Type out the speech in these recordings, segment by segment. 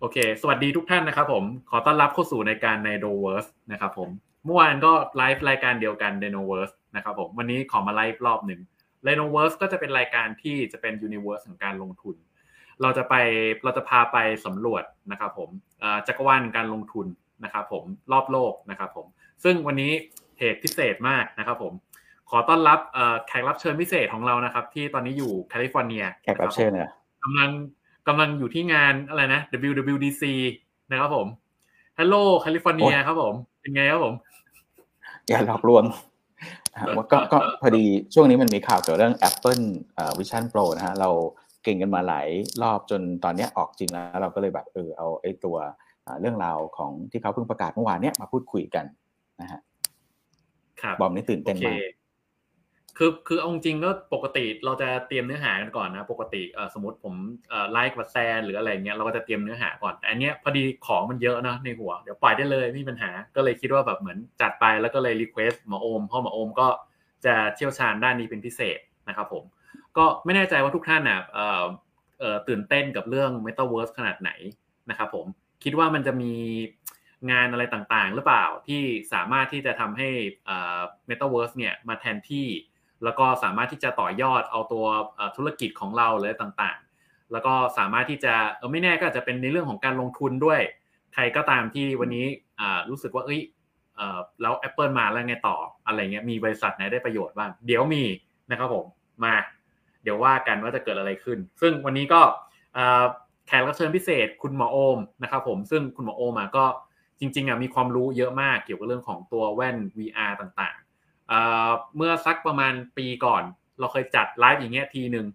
โอเค สวัสดีทุกท่านนะครับผม ขอต้อนรับเข้าสู่รายการ Denoverse นะครับผม เมื่อวานก็ไลฟ์รายการเดียวกัน d e n o v e r s e นะครับผม วันนี้ขอมาไลฟ์รอบหนึ่ง d e n o v e r s e ก็จะเป็นรายการที่จะเป็น Universe ของการลงทุน เราจะไป เราจะพาไปสำรวจนะครับผมจักรวาลการลงทุนนะครับผม รอบโลกนะครับผม ซึ่งวันนี้เทปพิเศษมากนะครับผม ขอต้อนรับแขกรับเชิญพิเศษของเรานะครับ ที่ตอนนี้อยู่แคลิฟอร์เนีย แขกรับเชิญเนี่ยกำลัง กำลังอยู่ที่งานอะไรนะ WWDC นะครับผม Hello แคลิฟอร์เนียครับผม เป็นไงครับผม อย่าหลอกลวงก็ก็พอดีช่วงนี้มันมีข่าวเกี่ยวเรื่อง Apple Vision Pro นะฮะ เราเก่งกันมาหลายรอบจนตอนนี้ออกจริงแล้ว เราก็เลยแบบเออเอาไอ้ตัวเรื่องราวของที่เขาเพิ่งประกาศเมื่อวานเนี้ยมาพูดคุยกันนะฮะบอมนี่ตื่นเต้นมาก คือคือของจริงก็ปกติเราจะเตรียมเนื้อหากันก่อนนะปกติสมมติผมไลฟ์กับแซนหรืออะไรเงี้ยเราก็จะเตรียมเนื้อหาก่อนแต่อันเนี้ยพอดีของมันเยอะนะในหัวเดี๋ยวปล่อยได้เลยไม่มีปัญหาก็เลยคิดว่าแบบเหมือนจัดไปแล้วก็เลย request หมอโอมเพราะหมอโอมก็จะเชี่ยวชาญด้านนี้เป็นพิเศษนะครับผมก็ไม่แน่ใจว่าทุกท่านนะตื่นเต้นกับเรื่อง Metaverse ขนาดไหนนะครับผมคิดว่ามันจะมีงานอะไรต่างๆ หรือเปล่าที่สามารถที่จะทำให้ Metaverse เนี่ยมาแทนที่ แล้วก็สามารถที่จะต่อยอดเอาตัวธุรกิจของเราเลยต่างๆ แล้วก็สามารถที่จะเออไม่แน่ก็อาจจะเป็นในเรื่องของการลงทุนด้วย ใครก็ตามที่วันนี้รู้สึกว่าเอ้ยแล้ว Apple มาแล้วไงต่ออะไรเงี้ยมีบริษัทไหนได้ประโยชน์บ้าง เดี๋ยวมีนะครับผมมา เดี๋ยวว่ากันว่าจะเกิดอะไรขึ้น ซึ่งวันนี้ก็แขกรับเชิญพิเศษคุณหมอโอมนะครับผมซึ่งคุณหมอโอมก็จริงๆอะมีความรู้เยอะมากเกี่ยวกับเรื่องของตัวแว่น VR ต่าง เมื่อสักประมาณปีก่อน เราเคยจัดไลฟ์อย่างเงี้ยทีหนึ่ง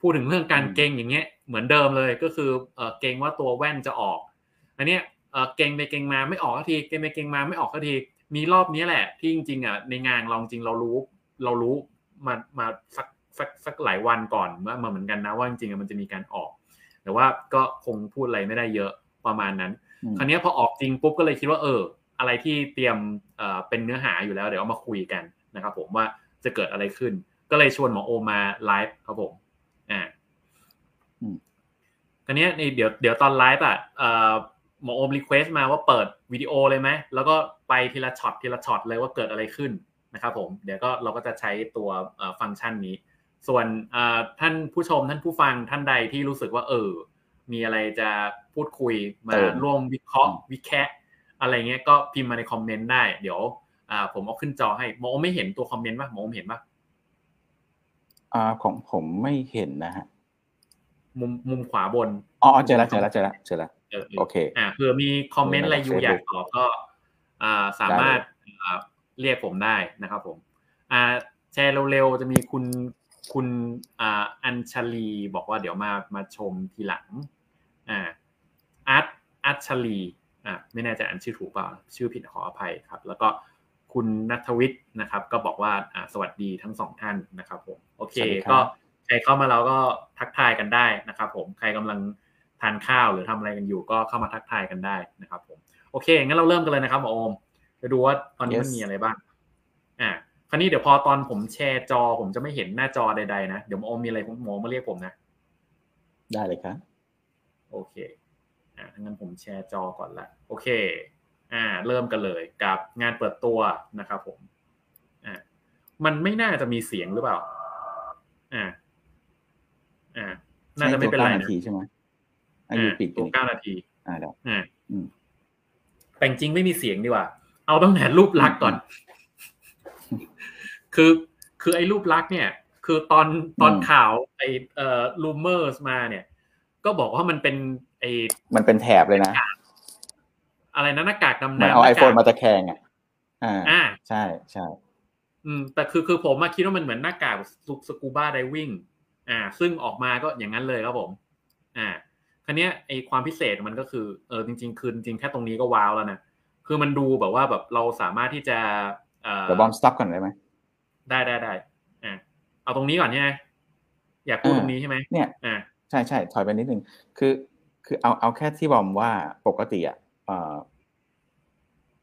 พูดถึงเรื่องการเก่งอย่างเงี้ยเหมือนเดิมเลยก็คือเก่งว่าตัวแว่นจะออก อันเนี้ยเก่งไปเก่งมาไม่ออกทีเก่งไปเก่งมาไม่ออกทีมีรอบนี้แหละ ที่จริงๆอะในงานลองจริงเรารู้เรารู้มามาสักสักสักหลายวันก่อนมาเหมือนกันนะว่าจริงๆมันจะมีการออก แต่ว่าก็คงพูดอะไรไม่ได้เยอะประมาณนั้น คราวนี้พอออกจริงปุ๊บก็เลยคิดว่าเออ อะไรที่เตรียมเป็นเนื้อหาอยู่แล้วเดี๋ยวเอามาคุยกัน นะครับผมว่าจะเกิดอะไรขึ้น ก็เลยชวนหมอโอมาไลฟ์ครับผมอ่าคราวนี้ในเดี๋ยวเดี๋ยวตอนไลฟ์อะหมอโอม request มาว่าเปิดวิดีโอเลยไหมแล้วก็ไปทีละช็อตทีละช็อตเลยว่าเกิดอะไรขึ้นนะครับผมเดี๋ยวก็เราก็จะใช้ตัวฟังก์ชันนี้ ส่วนท่านผู้ชมท่านผู้ฟังท่านใดที่รู้สึกว่าเออ มีอะไรจะพูดคุยมาร่วมวิเคราะห์วิแคะอะไรเงี้ยก็พิมพ์มาในคอมเมนต์ได้ เดี๋ยว อ่า ผมเอาขึ้นจอให้มองไม่เห็นตัวคอมเมนต์ป่ะมองเห็นป่ะอ่าของผมไม่เห็นนะฮะมุมมุมขวาบนอ๋อเจอแล้วเจอแล้วเจอแล้วเจอแล้วโอเค อ่าเผื่อมีคอมเมนต์อะไรอยู่อยากตอบก็ อ่าสามารถเรียกผมได้นะครับผม อ่า แชร์เร็วๆจะมีคุณคุณอ่าอัญชลีบอกว่าเดี๋ยวมามาชมทีหลัง อ่าอาร์ตอัชลีอ่าไม่แน่ใจอ่านชื่อถูกเปล่า ชื่อผิดขออภัยครับ แล้วก็ คุณนัทวิทย์นะครับ ก็บอกว่าอ่าสวัสดีทั้งสองท่านนะครับผมโอเค ก็ใครเข้ามาเราก็ทักทายกันได้นะครับ ผมใครกำลังทานข้าวหรือทำอะไรกันอยู่ก็เข้ามาทักทายกันได้นะครับ ผมโอเคงั้นเราเริ่มกันเลยนะครับหมอโอมจะดูว่าตอนนี้มันมีอะไรบ้าง อ่าคราวนี้เดี๋ยวพอตอนผมแชร์จอ ผมจะไม่เห็นหน้าจอใดๆนะเดี๋ยวหมอโอมมีอะไรหมอมาเรียกผมนะ ได้เลยครับ โอเคอ่างั้นผมแชร์จอก่อนละโอเค อ่าเริ่มกันเลยกับงานเปิดตัวนะครับผมอ่ามันไม่น่าจะมีเสียงหรือเปล่าอ่าอ่าน่าจะไม่เป็นไรนะใช่ไหมอายุปิดตัวเก้านาที อ่าได้อ่าแต่จริงไม่มีเสียงดีกว่า เอาตั้งแต่รูปลักษณ์ก่อน คือคือไอ้รูปลักษณ์เนี่ย คือตอนตอนข่าวไอ้เอ่อลูเมอร์สมาเนี่ย ก็บอกว่ามันเป็นไอ้มันเป็นแถบเลยนะ อะไรนะหน้ากากดำน้ำเอาไอโฟนมาตะแคงอะอ่าใช่ใช่อืมแต่คือคือผมมาคิดว่ามันเหมือนหน้ากากสกูบ้าไดวิ่งอ่า ซึ่งออกมาก็อย่างนั้นเลยครับผม อ่าคันนี้ไอความพิเศษมันก็คือเออจริง ๆ คือจริงแค่ตรงนี้ก็ว้าวแล้วนะคือมันดูแบบว่าแบบเราสามารถที่จะเอ่อเดี๋ยวบอมสต็อปก่อนได้ไหมได้ได้ได้อ่าเอาตรงนี้ก่อนใช่ไหมอยากพูดตรงนี้ใช่ไหมเนี่ยอ่าใช่ใช่ถอยไปนิดนึงคือ คือเอาเอาแค่ที่บอมว่าปกติอะ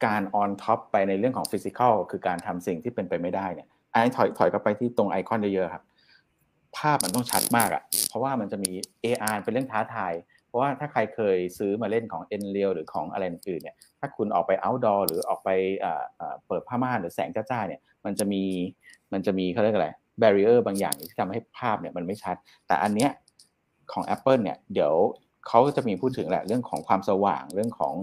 การ on top ไปในเรื่องของ physical คือการทำสิ่งที่เป็นไปไม่ได้เนี่ยไอ้ถอยถอยกลับไปที่ตรงไอคอนเยอะๆครับ ภาพมันต้องชัดมากอะ่ะ เพราะว่ามันจะมี AR เป็นเรื่องท้าทาย เพราะว่าถ้าใครเคยซื้อมาเล่นของ n r e a l หรือของอะไรอื่นเนี่ย ถ้าคุณออกไป outdoor หรือออกไปเปิดผ้าม่านหรือแสงจ้าๆเนี่ย มันจะมีมันจะมีเขาเรียกอะไร barrier บางอย่างที่ทำให้ภาพเนี่ยมันไม่ชัด แต่อันเนี้ยของ Apple เนี่ยเดี๋ยว เขาจะมีพูดถึงแหละเรื่องของความสว่างเรื่องของ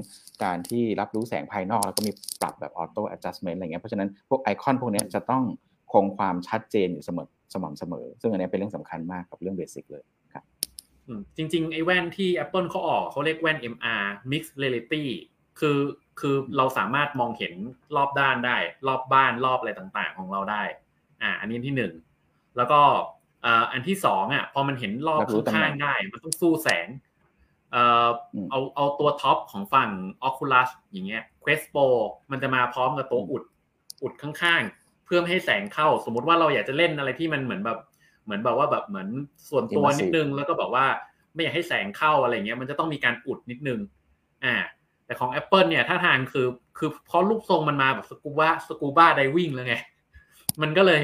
การที่รับรู้แสงภายนอก แล้วก็มีปรับแบบ auto adjustment อะไรเงี้ยเพราะฉะนั้นพวกไอคอนพวกนี้จะต้องคงความชัดเจนอยู่เสมอสม่ำเสมอ ซึ่งอันนี้เป็นเรื่องสำคัญมากกับเรื่องเบสิกเลยครับจริงๆไอ้แว่นที่ Apple เขาออกเขาเรียกแว่น MR Mixed Reality คือคือเราสามารถมองเห็นรอบด้านได้ รอบบ้านรอบอะไรต่างๆ ของเราได้ อ่า อันนี้ที่หนึ่งแล้วก็อันที่สองอะพอมันเห็นรอบข้างได้ มันต้องสู้แสง เอ่อเอาเอาตัวท็อปของฝั่ง Oculus อย่างเงี้ย Quest Pro มันจะมาพร้อมกับตัวอุดอุดข้างๆ เพื่อให้แสงเข้า สมมติว่าเราอยากจะเล่นอะไรที่มันเหมือนแบบ เหมือนแบบว่าแบบเหมือนส่วนตัวนิดนึง แล้วก็บอกว่าไม่อยากให้แสงเข้าอะไรเงี้ย มันจะต้องมีการอุดนิดนึง อ่า แต่ของ Apple เนี่ยถ้าทางคือ คือเพราะรูปทรงมันมาแบบสกูบ้าสกูบ้าไดวิ่งแล้วไง มันก็เลย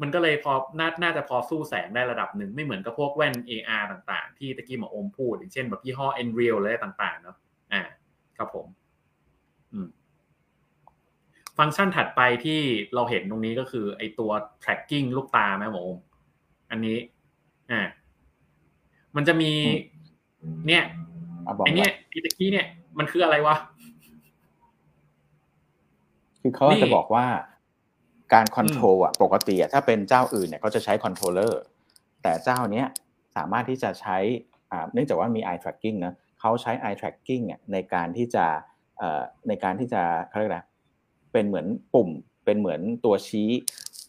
มันก็เลยพอน่าน่าจะพอสู้แสงได้ระดับหนึ่งไม่เหมือนกับพวกแว่น AR ต่างๆ ที่ตะกี้หมอโอมพูด อย่างเช่นแบบยี่ห้อ Nreal อะไรต่างๆเนาะอ่าครับผม อืมฟังก์ชันถัดไปที่เราเห็นตรงนี้ก็คือ ไอตัว tracking ลูกตาไหมหมอโอมอันนี้อ่ามันจะมี เนี่ยไอเนี้ยอีตะกี้เนี่ย มันคืออะไรวะคือเขาจะบอกว่า การ control อะปกติอะถ้าเป็นเจ้าอื่นเนี่ยเขาจะใช้ controller แต่เจ้าเนี้ยสามารถที่จะใช้อ่าเนื่องจากว่ามี eye tracking นะเขาใช้ eye tracking เนี่ยในการที่จะเอ่อในการที่จะเขาเรียกอะไรเป็นเหมือนปุ่มเป็นเหมือนตัวชี้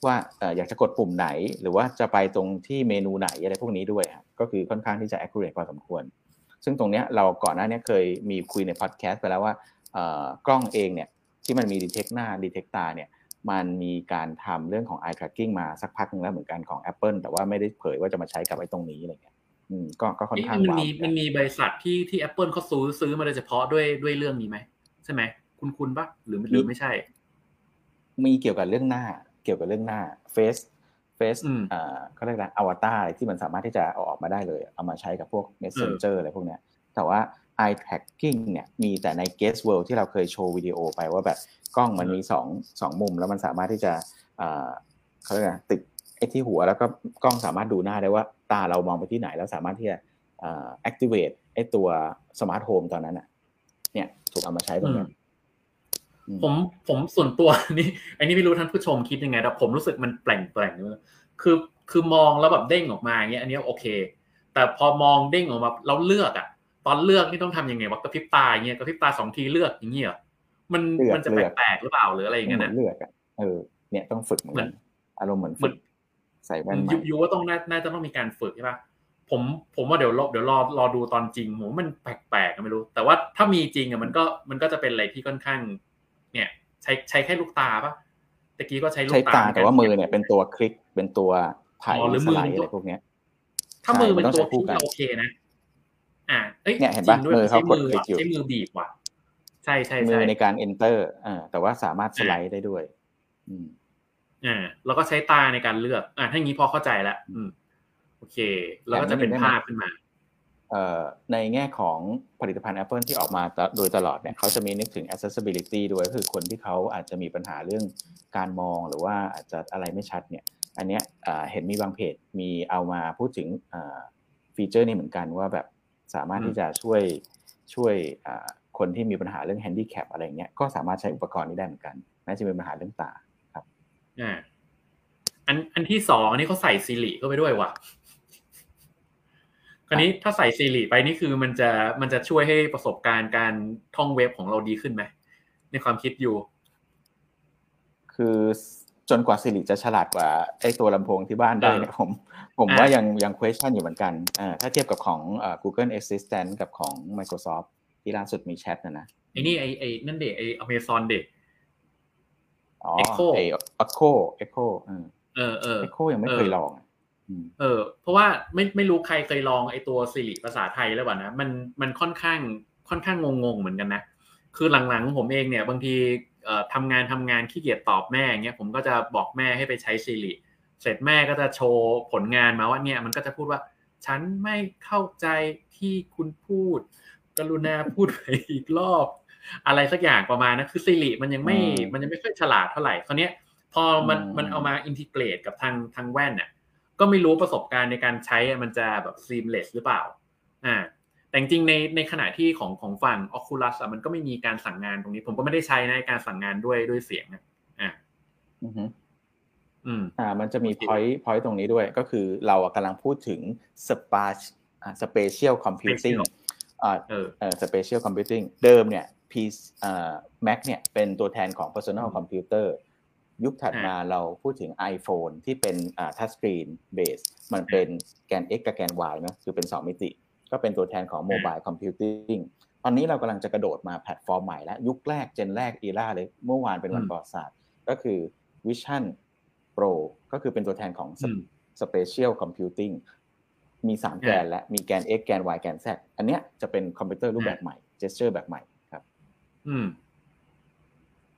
ว่าอยากจะกดปุ่มไหน หรือว่าจะไปตรงที่เมนูไหนอะไรพวกนี้ด้วยก็คือค่อนข้างที่จะ accurate พอสมควร ซึ่งตรงนี้เราก่อนหน้านี้เคยมีคุยในพอดแคสต์ไปแล้วว่ากล้องเองเนี่ยที่มันมีดีเทคหน้าดีเทคตาเนี่ย มันมีการทำเรื่องของ eye tracking มาสักพักนึงแล้วเหมือนกันของ Apple แต่ว่าไม่ได้เผยว่าจะมาใช้กับไอ้ตรงนี้อะไรเงี้ยอืมก็ก็ค่อนข้างมันมีมันมีบริษัทที่ที่ Apple เขาซื้อซื้อมาโดยเฉพาะด้วยด้วยเรื่องนี้ไหมใช่ไหมคุณคุณปะหรือหรือไม่ใช่ มีเกี่ยวกับเรื่องหน้า เกี่ยวกับเรื่องหน้า Face Face อ่าเขาเรียกอะไรอวตารที่มันสามารถที่จะเอาออกมาได้เลย เอามาใช้กับพวก Messenger อะไรพวกเนี้ยแต่ว่า eye tracking เนี่ยมีแต่ใน Guest World ที่เราเคยโชว์วิดีโอไปว่าแบบ กล้องมันมีสองสองมุมแล้วมันสามารถที่จะเขาเรียกติดไอ้ที่หัวแล้วก็กล้องสามารถดูหน้าได้ว่าตาเรามองไปที่ไหนแล้วสามารถที่จะ activate ไอ้ตัวสมาร์ทโฮมตอนนั้นอะ เนี่ยถูกเอามาใช้ตรงนี้ผมผมส่วนตัวนี่อันนี้ไม่รู้ท่านผู้ชมคิดยังไงแต่ผมรู้สึกมันแปลงแปลงคือคือมองแล้วแบบเด้งออกมาอย่างเงี้ยอันนี้โอเค แต่พอมองเด้งออกมาเราเลือกอะ ตอนเลือกนี่ต้องทำยังไงวะกระพริบตาอย่างเงี้ยกระพริบตาสองทีเลือกอย่างเงี้ย มันมันจะแปลกๆหรือเปล่าหรืออะไรอย่างเงี้ยนะเลือกอะเออเนี่ยต้องฝึกเหมือนอารมณ์เหมือนฝึกใส่แว่นยุยุว่าต้องน่าจะต้องมีการฝึกใช่ปะผมผมว่าเดี๋ยวรอเดี๋ยวรอรอดูตอนจริงผมมันแปลกๆไม่รู้ แต่ว่าถ้ามีจริงอะมันก็มันก็จะเป็นอะไรที่ค่อนข้าง เนี่ย ใช้ใช้แค่ลูกตาปะตะกี้ก็ใช้ลูกตาแต่ว่ามือเนี่ยเป็นตัวคลิกเป็นตัวถ่ายหรือมืออะไรพวกเนี้ย ถ้ามือเป็นตัวคลิกโอเคนะ อ่าเอ้ยเนี่ยเห็นปะมือเขากดคลิกอยู่ใช้มือบีบว่ะ ใช่ใช่มือในการ enter อ่าแต่ว่าสามารถสไลด์ได้ด้วยอืมอ่าแล้วก็ใช้ตาในการเลือกอ่าถ้างี้พอเข้าใจแล้วอืมโอเค แล้วก็จะเป็นภาพขึ้นมาเอ่อในแง่ของผลิตภัณฑ์ Apple ที่ออกมาโดยตลอดเนี่ยเขาจะมีนึกถึง accessibility ด้วยคือคนที่เขาอาจจะมีปัญหาเรื่องการมองหรือว่าอาจจะอะไรไม่ชัดเนี่ย อันเนี้ยเห็นมีบางเพจมีเอามาพูดถึง feature นี้เหมือนกันว่าแบบสามารถที่จะช่วยช่วย คนที่มีปัญหาเรื่องแฮนดี้แคปอะไรเงี้ยก็สามารถใช้อุปกรณ์นี้ได้เหมือนกันน่าจะมีปัญหาเรื่องตาครับอ่าอันอันที่สองอันนี้เขาใส่ซีรีเข้าไปด้วยว่ะคราวนี้ถ้าใส่ซีรีไปนี่คือมันจะมันจะช่วยให้ประสบการณ์การท่องเว็บของเราดีขึ้นไหมในความคิดอยู่ คือจนกว่าซีรีจะฉลาดกว่าไอ้ตัวลำโพงที่บ้านได้เนี่ยผม ผมว่ายังยัง question อยู่เหมือนกันอ่าถ้าเทียบกับของ Google Assistant กับของ Microsoft ที่ล่าสุดมีแชทนะนะไอ้นี่ไอ้ไอ้นั่นเด็กไอ้อเมซอนเด็กอ๋อไอ้เอ็กโคเอ็กโคเออเออเอ็กโคยังไม่เคยลองเออ เพราะว่าไม่ไม่รู้ใครเคยลองไอ้ตัวสิริภาษาไทยแล้วบ่านะมันมันค่อนข้างค่อนข้างงงๆเหมือนกันนะคือหลังๆผมเองเนี่ยบางทีเอ่อทำงานทำงานขี้เกียจตอบแม่เงี้ยผมก็จะบอกแม่ให้ไปใช้สิริเสร็จแม่ก็จะโชว์ผลงานมาว่าเนี่ยมันก็จะพูดว่า ฉันไม่เข้าใจทที่คุณพูด กรุณาพูดไปอีกรอบ อะไรสักอย่างประมาณนะคือซิริมันยังไม่มันยังไม่ค่อยฉลาดเท่าไหร่คราวนี้พอมันมันเอามาอินทิเกรตกับทางทางแว่นเนี่ยก็ไม่รู้ประสบการณ์ในการใช้มันจะแบบซีมเลสหรือเปล่า อ่า แต่จริงในในขณะที่ของของฝั่ง Oculus มันก็ไม่มีการสั่งงานตรงนี้ ผมก็ไม่ได้ใช้ในการสั่งงานด้วยด้วยเสียงอ่าอือฮึอืมอ่า มันจะมี point point ตรงนี้ด้วย ก็คือเรากำลังพูดถึง sparse อ่า spatial computing อ่าเออ spatial computing เดิมเนี่ย P อ่า Mac เนี่ยเป็นตัวแทนของ personal computer ยุคถัดมาเราพูดถึง iPhone ที่เป็นอ่า touch screen base มันเป็นแกน x กับแกน y นะคือเป็น 2 มิติ ก็เป็นตัวแทนของ mobile computing ตอนนี้เรากำลังจะกระโดดมาแพลตฟอร์มใหม่แล้ว ยุคแรกเจนแรกอีล่าเลย เมื่อวานเป็นวันประวัติศาสตร์ ก็คือ Vision Pro ก็คือเป็นตัวแทนของ Spatial Computing มี3แกนและมีแกน X แกน Y แกน Z อันเนี้ยจะเป็นคอมพิวเตอร์รูปแบบใหม่ gesture แบบใหม่ครับ อืม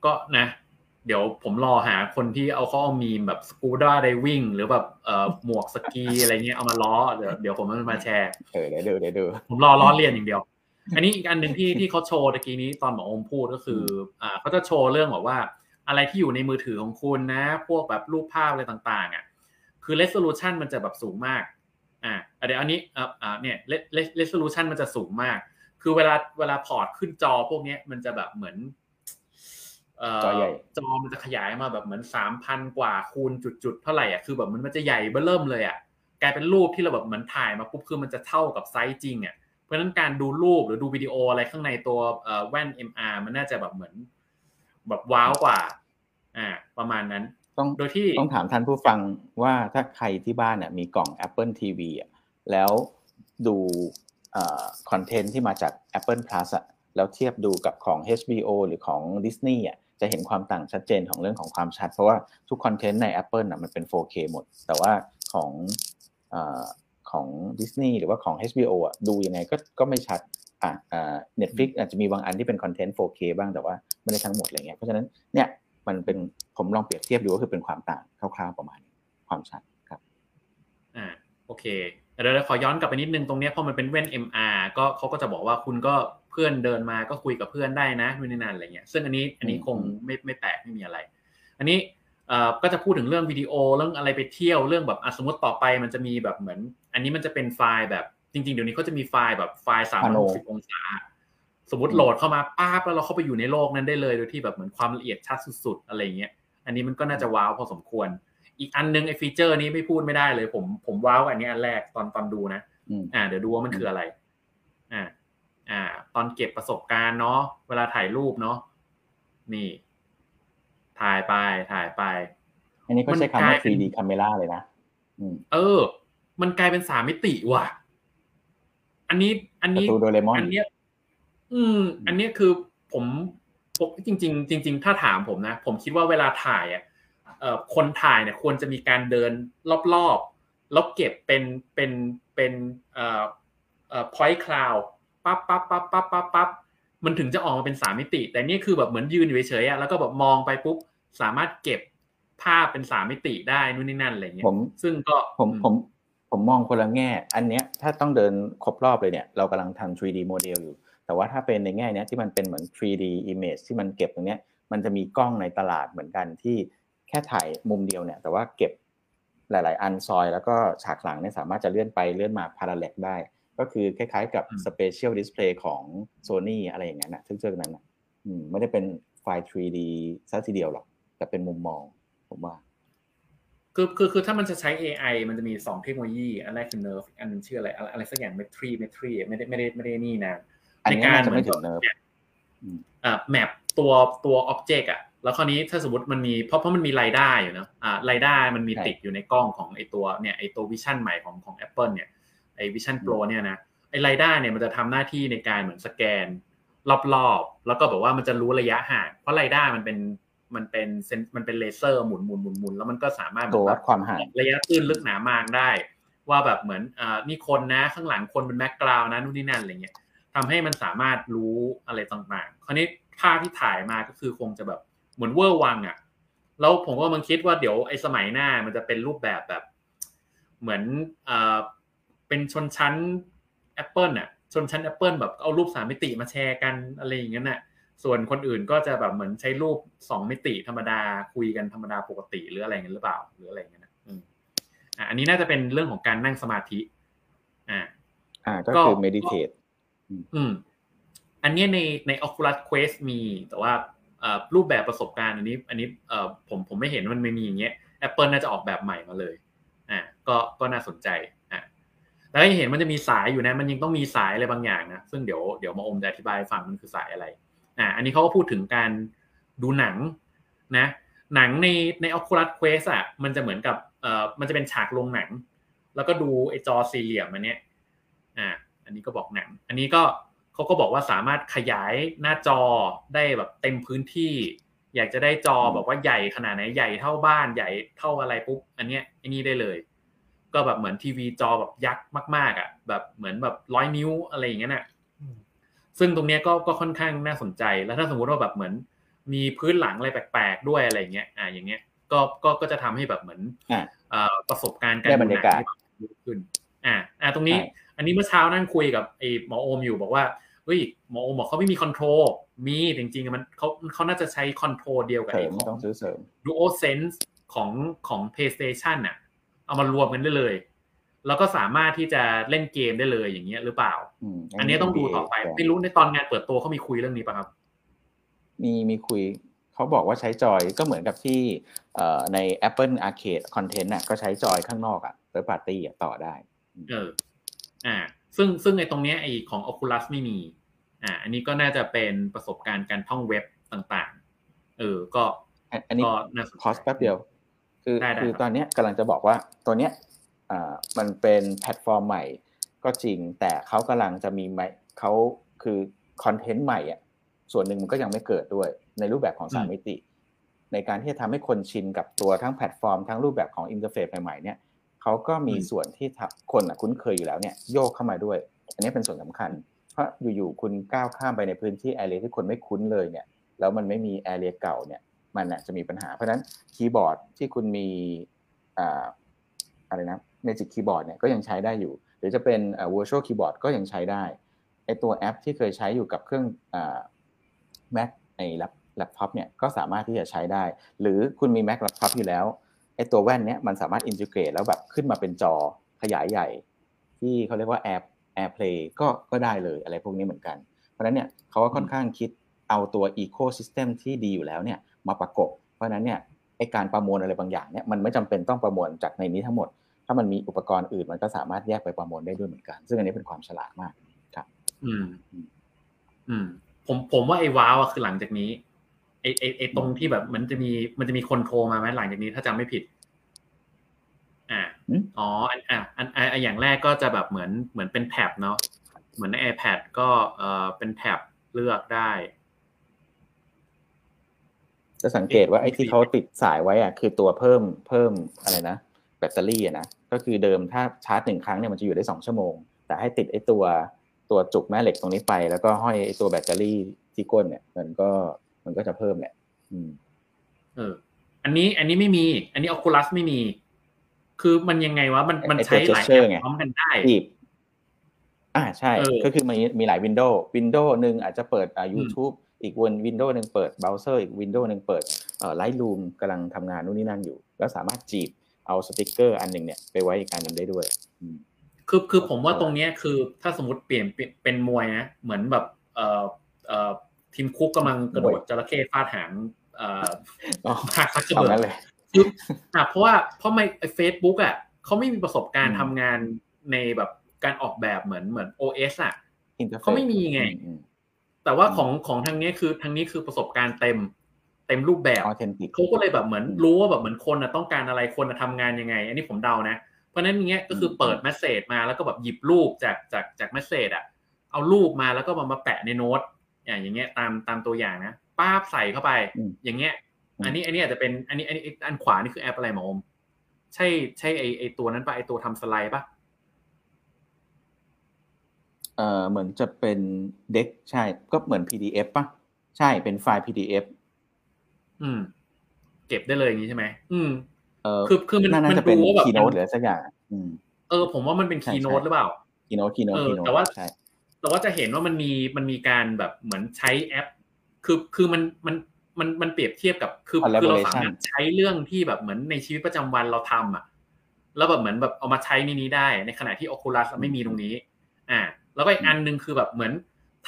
ก็นะ เดี๋ยวผมรอหาคนที่เอาข้อมีมแบบสกูด้าไดวิ่งหรือแบบเอ่อหมวกสกีอะไรเงี้ยเอามาล้อเดี๋ยวเดี๋ยวผมมาแชร์เออเดี๋ยวดูเดี๋ยวดูผมรอล้อเลียนอย่างเดียว อันนี้อีกอันหนึ่งที่ที่เขาโชว์ตะกี้นี้ตอนหมอโอมพูดก็คือ อ่าเขาจะโชว์เรื่องแบบว่า อะไรที่อยู่ในมือถือของคุณนะ พวกแบบรูปภาพอะไรต่าง ๆ อะ คือ resolution มันจะแบบสูงมาก อ่าเดี๋ยวอันนี้อ่าเนี่ย resolution มันจะสูงมาก คือเวลาเวลาพอร์ตขึ้นจอพวกนี้มันจะแบบเหมือนจอใหญ่จอมันจะขยายมาแบบเหมือนสามพันกว่าคูณจุดๆเท่าไหร่อะคือแบบมันมันจะใหญ่เบ้อเริ่มเลยอะกลายเป็นรูปที่เราแบบเหมือนถ่ายมาปุ๊บคือมันจะเท่ากับไซส์จริงอะเพราะฉะนั้นการดูรูปหรือดูวิดีโออะไรข้างในตัวแว่น MR มันน่าจะแบบเหมือน แบบว้าวกว่า อ่า ประมาณนั้น ต้องโดยที่ต้องถามท่านผู้ฟังว่าถ้าใครที่บ้านเนี่ยมีกล่อง Apple TV อะแล้วดูคอนเทนต์ที่มาจาก Apple Plus อะแล้วเทียบดูกับของ HBO หรือของ Disney อะจะเห็นความต่างชัดเจนของเรื่องของความชัด เพราะว่าทุกคอนเทนต์ใน Apple อะมันเป็น 4K หมด แต่ว่าของอของ Disney หรือว่าของ HBO อะดูยังไงก็ก็ไม่ชัดอ่า Netflix อาจจะมีบางอันที่เป็น content 4K บ้างแต่ว่าไม่ได้ทั้งหมดอะไรเงี้ยเพราะฉะนั้นเนี่ย มันเป็นผมลองเปรียบเทียบดูก็คือเป็นความต่างคร่าวๆประมาณความชัดครับอ่าโอเคเดี๋ยวขอย้อนกลับไปนิดนึงตรงนี้พอมันเป็นเว้น MR ก็เขาก็จะบอกว่าคุณก็เพื่อนเดินมาก็คุยกับเพื่อนได้นะนู่นนี่นั่นอะไรเงี้ยซึ่งอันนี้อันนี้คงไม่ไม่แปลกไม่มีอะไร อันนี้เอ่อก็จะพูดถึงเรื่องวิดีโอเรื่องอะไรไปเที่ยวเรื่องแบบสมมติต่อไปมันจะมีแบบเหมือน อันนี้มันจะเป็นไฟล์แบบจริงๆเดี๋ยวนี้เขาจะมีไฟล์แบบไฟล์สามร้อยหกสิบองศา สมมติโหลดเข้ามาป้าบแล้วเราเข้าไปอยู่ในโลกนั้นได้เลยโดยที่แบบเหมือนความละเอียดชัดสุด ๆ อะไรเงี้ย อันนี้มันก็น่าจะ wow พอสมควร อีกอันนึงไอ้ feature นี้ไม่พูดไม่ได้เลย ผมผม wow อันนี้อันแรกตอนตอนดูนะอ่า เดี๋ยวดูว่ามันคืออะไร อ่า อ่า ตอนเก็บประสบการณ์เนาะเวลาถ่ายรูปเนาะนี่ ถ่ายไปถ่ายไป อันนี้ก็ใช้คำว่า 3D camera เลยนะเออ มันกลายเป็นสามมิติว่ะ อันนี้ อันนี้อันนี้ อืม อันนี้คือผมผมจริง ๆ จริง ๆ ถ้าถามผมนะ ผมคิดว่าเวลาถ่ายอะเอ่อคนถ่ายเนี่ยควรจะมีการเดินรอบๆแล้วเก็บเป็นเป็นเป็นเอ่อเอ่อ point cloud ปั๊บปั๊บปั๊บปั๊บปั๊บปั๊บมันถึงจะออกมาเป็นสามมิติ แต่นี่คือแบบเหมือนยืนอยู่เฉยๆอะแล้วก็แบบมองไปปุ๊บสามารถเก็บภาพเป็นสามมิติได้นู่นนี่นั่นอะไรเงี้ยผมซึ่งก็ผมผมผมมองคนละแง่ อันเนี้ยถ้าต้องเดินครบรอบเลยเนี่ย เรากำลังทำ 3D โมเดลอยู่ แต่ว่าถ้าเป็นในแง่นี้ที่มันเป็นเหมือน 3D image ที่มันเก็บตรงนี้มันจะมีกล้องในตลาดเหมือนกันที่แค่ถ่ายมุมเดียวเนี่ย แต่ว่าเก็บหลาย ๆ อันซอย แล้วก็ฉากหลังเนี่ยสามารถจะเลื่อนไปเลื่อนมาพาราเลกได้ ก็คือคล้าย ๆ กับ Special Display ของ Sony อะไรอย่างนั้นนะซึ่งเจอนั้นนะไม่ได้เป็นไฟล์ 3D ซะทีเดียวหรอก แต่เป็นมุมมองผมว่าคือคือคือถ้ามันจะใช้ AI มันจะมีสองเทคโนโลยี อันแรกคือ Nerve อันนึงชื่ออะไรอะไรสักอย่าง Metri Metri ไม่ได้ไม่ได้ไม่ได้นี่นะ ในการเหมือนแบบแมปตัวตัวอ็อบเจกต์อะแล้วคราวนี้ถ้าสมมติมันมีเพราะเพราะมันมีไรด้าอยู่นะอ่าไรด้ามันมีติดอยู่ในกล้องของไอตัวเนี่ยไอตัววิชั่นใหม่ของของ Apple เนี่ยไอ Vision Pro เนี่ยนะไอ LiDAR เนี่ยมันจะทำหน้าที่ในการเหมือนสแกนรอบๆ แล้วก็แบบว่ามันจะรู้ระยะห่างเพราะ LiDAR มันเป็นมันเป็นเซนมันเป็นเลเซอร์หมุนหมุนหมุนหมุนแล้วมันก็สามารถตัววัดความห่างระยะตื้นลึกหนาบางได้ ว่าแบบเหมือนอ่านี่คนนะข้างหลังคนเป็น background นะนู่นนี่นั่นอะไรเงี้ย ทำให้มันสามารถรู้อะไรต่างๆ คราวนี้ภาพที่ถ่ายมาก็คือคงจะแบบเหมือนเวอร์วังอะ แล้วผมก็มันคิดว่าเดี๋ยวไอ้สมัยหน้ามันจะเป็นรูปแบบแบบ เหมือนเอ่อเป็นชนชั้น Apple อะ ชนชั้น Apple แบบเอารูปสามมิติมาแชร์กันอะไรอย่างเงี้ยน่ะ ส่วนคนอื่นก็จะแบบเหมือนใช้รูปสองมิติธรรมดาคุยกันธรรมดาปกติหรืออะไรเงี้ยหรือเปล่าหรืออะไรเงี้ยนะอ่าอันนี้น่าจะเป็นเรื่องของการนั่งสมาธิ อ่า อ่าก็คือ meditate อืม อันนี้ในใน Oculus Quest มี แต่ว่ารูปแบบประสบการณ์อันนี้ อันนี้ผมผมไม่เห็นมันไม่มีอย่างเงี้ย Apple น่าจะออกแบบใหม่มาเลยอ่าก็ก็น่าสนใจอ่าแล้วเห็นมันจะมีสายอยู่นะ มันยังต้องมีสายอะไรบางอย่างนะซึ่งเดี๋ยวเดี๋ยวมาอมจะอธิบายฟังมันคือสายอะไรอ่าอันนี้เขาก็พูดถึงการดูหนังนะ หนังในใน Oculus Quest อะมันจะเหมือนกับเอ่อมันจะเป็นฉากลงหนัง แล้วก็ดูไอจอสี่เหลี่ยมอันเนี้ยอ่า อันนี้ก็บอกหนัง อันนี้ก็เขาก็บอกว่าสามารถขยายหน้าจอได้แบบเต็มพื้นที่ อยากจะได้จอแบบว่าใหญ่ขนาดไหนใหญ่เท่าบ้านใหญ่เท่าอะไรปุ๊บอันเนี้ยอันนี้ได้เลย ก็แบบเหมือนทีวีจอแบบยักษ์มาก ๆอะแบบเหมือนแบบร้อยนิ้วอะไรอย่างเงี้ยน่ะซึ่งตรงเนี้ยก็ก็ค่อนข้างน่าสนใจ แล้วถ้าสมมติว่าแบบเหมือน มีพื้นหลังอะไรแปลกๆด้วยอะไรเงี้ย อ่า อย่างเงี้ย ก็ ก็ ก็จะทำให้แบบเหมือน อ่าประสบการณ์การดูหนังที่ขึ้น อ่า อ่า ตรงนี้ อันนี้เมื่อเช้านั่งคุยกับไอ้หมอโอมอยู่บอกว่าเฮ้ยหมอโอมบอกเขาไม่มี control มีจริงๆมันเขาเขาน่าจะใช้ control เดียวกับไอ้ของต้องซื้อเสริม DualSense ของของ PlayStation น่ะเอามารวมกันได้เลย แล้วก็สามารถที่จะเล่นเกมได้เลยอย่างเงี้ยหรือเปล่า อันนี้ต้องดูต่อไป ไม่รู้ในตอนงานเปิดตัวเขามีคุยเรื่องนี้ป่ะครับ มีมีคุยเขาบอกว่าใช้จอยก็เหมือนกับที่ใน Apple Arcade Content น่ะก็ใช้จอยข้างนอกอะ third party ต่อได้ เออ อ่าซึ่งซึ่งในตรงนี้ไอของ Oculus ไม่มีอ่าอันนี้ก็น่าจะเป็นประสบการณ์การท่องเว็บต่างๆเออก็อันนี้ pause แป๊บเดียว คือคือตอนนี้กำลังจะบอกว่าตัวเนี้ยอ่ามันเป็นแพลตฟอร์มใหม่ ก็จริงแต่เขากำลังจะมีไหมเขาคือคอนเทนต์ใหม่อะส่วนหนึ่งมันก็ยังไม่เกิดด้วยในรูปแบบของสามมิติ ในการที่จะทำให้คนชินกับตัวทั้งแพลตฟอร์ม ทั้งรูปแบบของ interface ใหม่ๆเนี่ย เขาก็มีส่วนที่คนคุ้นเคยอยู่แล้วเนี่ยโยกเข้ามาด้วย อันนี้เป็นส่วนสำคัญ เพราะอยู่ๆคุณก้าวข้ามไปในพื้นที่ area ที่คนไม่คุ้นเลยเนี่ยแล้วมันไม่มี area เก่าเนี่ยมันจะมีปัญหา เพราะฉะนั้นคีย์บอร์ดที่คุณมีอะไรนะ Magic Keyboard เนี่ยก็ยังใช้ได้อยู่ หรือจะเป็น virtual keyboard ก็ยังใช้ได้ไอตัวแอปที่เคยใช้อยู่กับเครื่อง Mac ในแล็ปท็อปเนี่ยก็สามารถที่จะใช้ได้ หรือคุณมี Mac แล็ปท็อปอยู่แล้ว ไอตัวแว่นเนี้ยมันสามารถ integrate แล้วแบบขึ้นมาเป็นจอขยายใหญ่ ที่เขาเรียกว่า Air AirPlay ก็ก็ได้เลยอะไรพวกนี้เหมือนกัน เพราะฉะนั้นเนี่ยเขาก็ค่อนข้างคิดเอาตัว Ecosystem ที่ดีอยู่แล้วเนี่ยมาประกบ เพราะฉะนั้นเนี่ยไอการประมวลอะไรบางอย่างเนี่ยมันไม่จำเป็นต้องประมวลจากในนี้ทั้งหมด ถ้ามันมีอุปกรณ์อื่นมันก็สามารถแยกไปประมวลได้ด้วยเหมือนกัน ซึ่งอันนี้เป็นความฉลาดมากครับ อืม อืม ผมผมว่าไอ้ว้าวคือหลังจากนี้ ไอไอไอตรงที่แบบมันจะมีมันจะมีคนโทรมาไหมหลังจากนี้ถ้าจำไม่ผิด อ่าอ๋ออ่าอันอันอย่างแรกก็จะแบบเหมือนเหมือนเป็นแท็บเนาะเหมือนใน iPad ก็เอ่อเป็นแท็บเลือกได้ จะสังเกตว่าไอ้ที่เขาติดสายไว้อะ คือตัวเพิ่มเพิ่มอะไรนะแบตเตอรี่อะนะก็คือเดิมถ้าชาร์จหนึ่งครั้งเนี่ยมันจะอยู่ได้สองชั่วโมง แต่ให้ติดไอ้ตัวตัวจุกแม่เหล็กตรงนี้ไป แล้วก็ห้อยไอ้ตัวแบตเตอรี่ที่ก้นเนี่ย มันก็ มันก็จะเพิ่มแหละอืม เออ อันนี้ อันนี้ไม่มี อันนี้ Oculus ไม่มี คือมันยังไงวะ มันมันใช้หลายแอปพร้อมกันได้อ่าใช่ ก็คือมันมีหลาย window windowหนึ่งอาจจะเปิดอ่า YouTube อีก window หนึ่งเปิดเบราว์เซอร์อีก window หนึ่งเปิดเอ่อ Lightroom กำลังทำงานนู่นนี่นั่นอยู่ แล้วสามารถหยิบเอาสติกเกอร์อันหนึ่งเนี่ยไปไว้อีกอันหนึ่งได้ด้วยคือคือผมว่าตรงเนี้ยคือถ้าสมมติเปลี่ยนเป็นมวยนะเหมือนแบบเอ่อเอ่อ ทีมคุกกำลังกระโดดจระเข้ฟาดหางเอ่อหักซักเบิร์คือเพราะว่าเพราะไม่เฟซบุ๊กอะเขาไม่มีประสบการณ์ทำงานในแบบการออกแบบเหมือนเหมือน OS อะเขาไม่มีไง แต่ว่าของของทางนี้คือทางนี้คือประสบการณ์เต็ม เต็มรูปแบบเขาก็เลยแบบเหมือนรู้ว่าแบบเหมือนคนต้องการอะไรคนทำงานยังไง อันนี้ผมเดานะเพราะนั้นอย่างเงี้ยก็คือเปิด message มาแล้วก็แบบหยิบรูปจากจากจาก message อะเอารูปมาแล้วก็มามาแปะในโน้ต อย่างเงี้ยตามตามตัวอย่างนะป้าบใส่เข้าไป อย่างเงี้ย อันนี้อันนี้อาจจะเป็นอันนี้อันนี้อันขวานี่คือแอปอะไรหมอมใช่ใช่ไอไอตัวนั้นปะไอตัวทำสไลด์ปะเอ่อเหมือนจะเป็น deck ใช่ ก็เหมือน PDF ปะใช่เป็นไฟล์ PDF อืม เก็บได้เลยอย่างนี้ใช่ไหมอืมเออคือคือมันมันดูว่าแบบ Keynote หรือสักอย่างอืมเออ ผมว่ามันเป็น Keynote หรือเปล่า Keynote Keynote Keynote แต่ว่า เราก็จะเห็นว่ามันมีมันมีการแบบเหมือนใช้แอป คือคือมันมันมันมันเปรียบเทียบกับคือคือเราสามารถใช้เรื่องที่แบบเหมือนในชีวิตประจำวันเราทำอะแล้วแบบเหมือนแบบเอามาใช้ในนี้ได้ ในขณะที่ Oculus ไม่มีตรงนี้ อ่า แล้วก็อีกอันนึงคือแบบเหมือน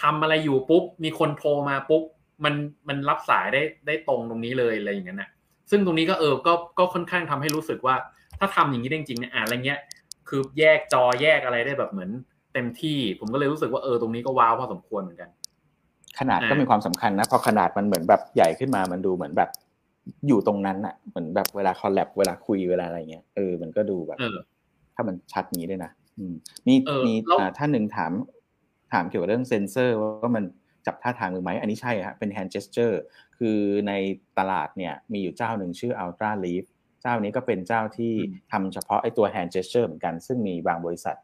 ทำอะไรอยู่ปุ๊บ มีคนโทรมาปุ๊บ มันมันรับสายได้ได้ตรงตรงนี้เลยอะไรอย่างเงี้ยนะซึ่งตรงนี้ก็เออก็ก็ค่อนข้างทำให้รู้สึกว่า ถ้าทำอย่างนี้จริงๆเนี่ยอ่าอะไรเงี้ย คือแยกจอแยกอะไรได้แบบเหมือน เต็มที่ ผมก็เลยรู้สึกว่าเออตรงนี้ก็ว้าวพอสมควรเหมือนกัน ขนาดก็มีความสำคัญนะพอขนาดมันเหมือนแบบใหญ่ขึ้นมามันดูเหมือนแบบอยู่ตรงนั้นอะเหมือนแบบเวลา collab เวลาคุยเวลาอะไรเงี้ยเออมันก็ดูแบบถ้ามันชัดนี้ด้วยนะมีมีท่านหนึ่งถาม ถามเกี่ยวกับเรื่องเซนเซอร์ว่ามันจับท่าทางหรือไหมอันนี้ใช่ฮะเป็น hand gesture คือในตลาดเนี่ยมีอยู่เจ้าหนึ่งชื่อ Ultraleap เจ้านี้ก็เป็นเจ้าที่ทำเฉพาะไอ้ตัว hand gesture เหมือนกัน ซึ่งมีบางบริษัท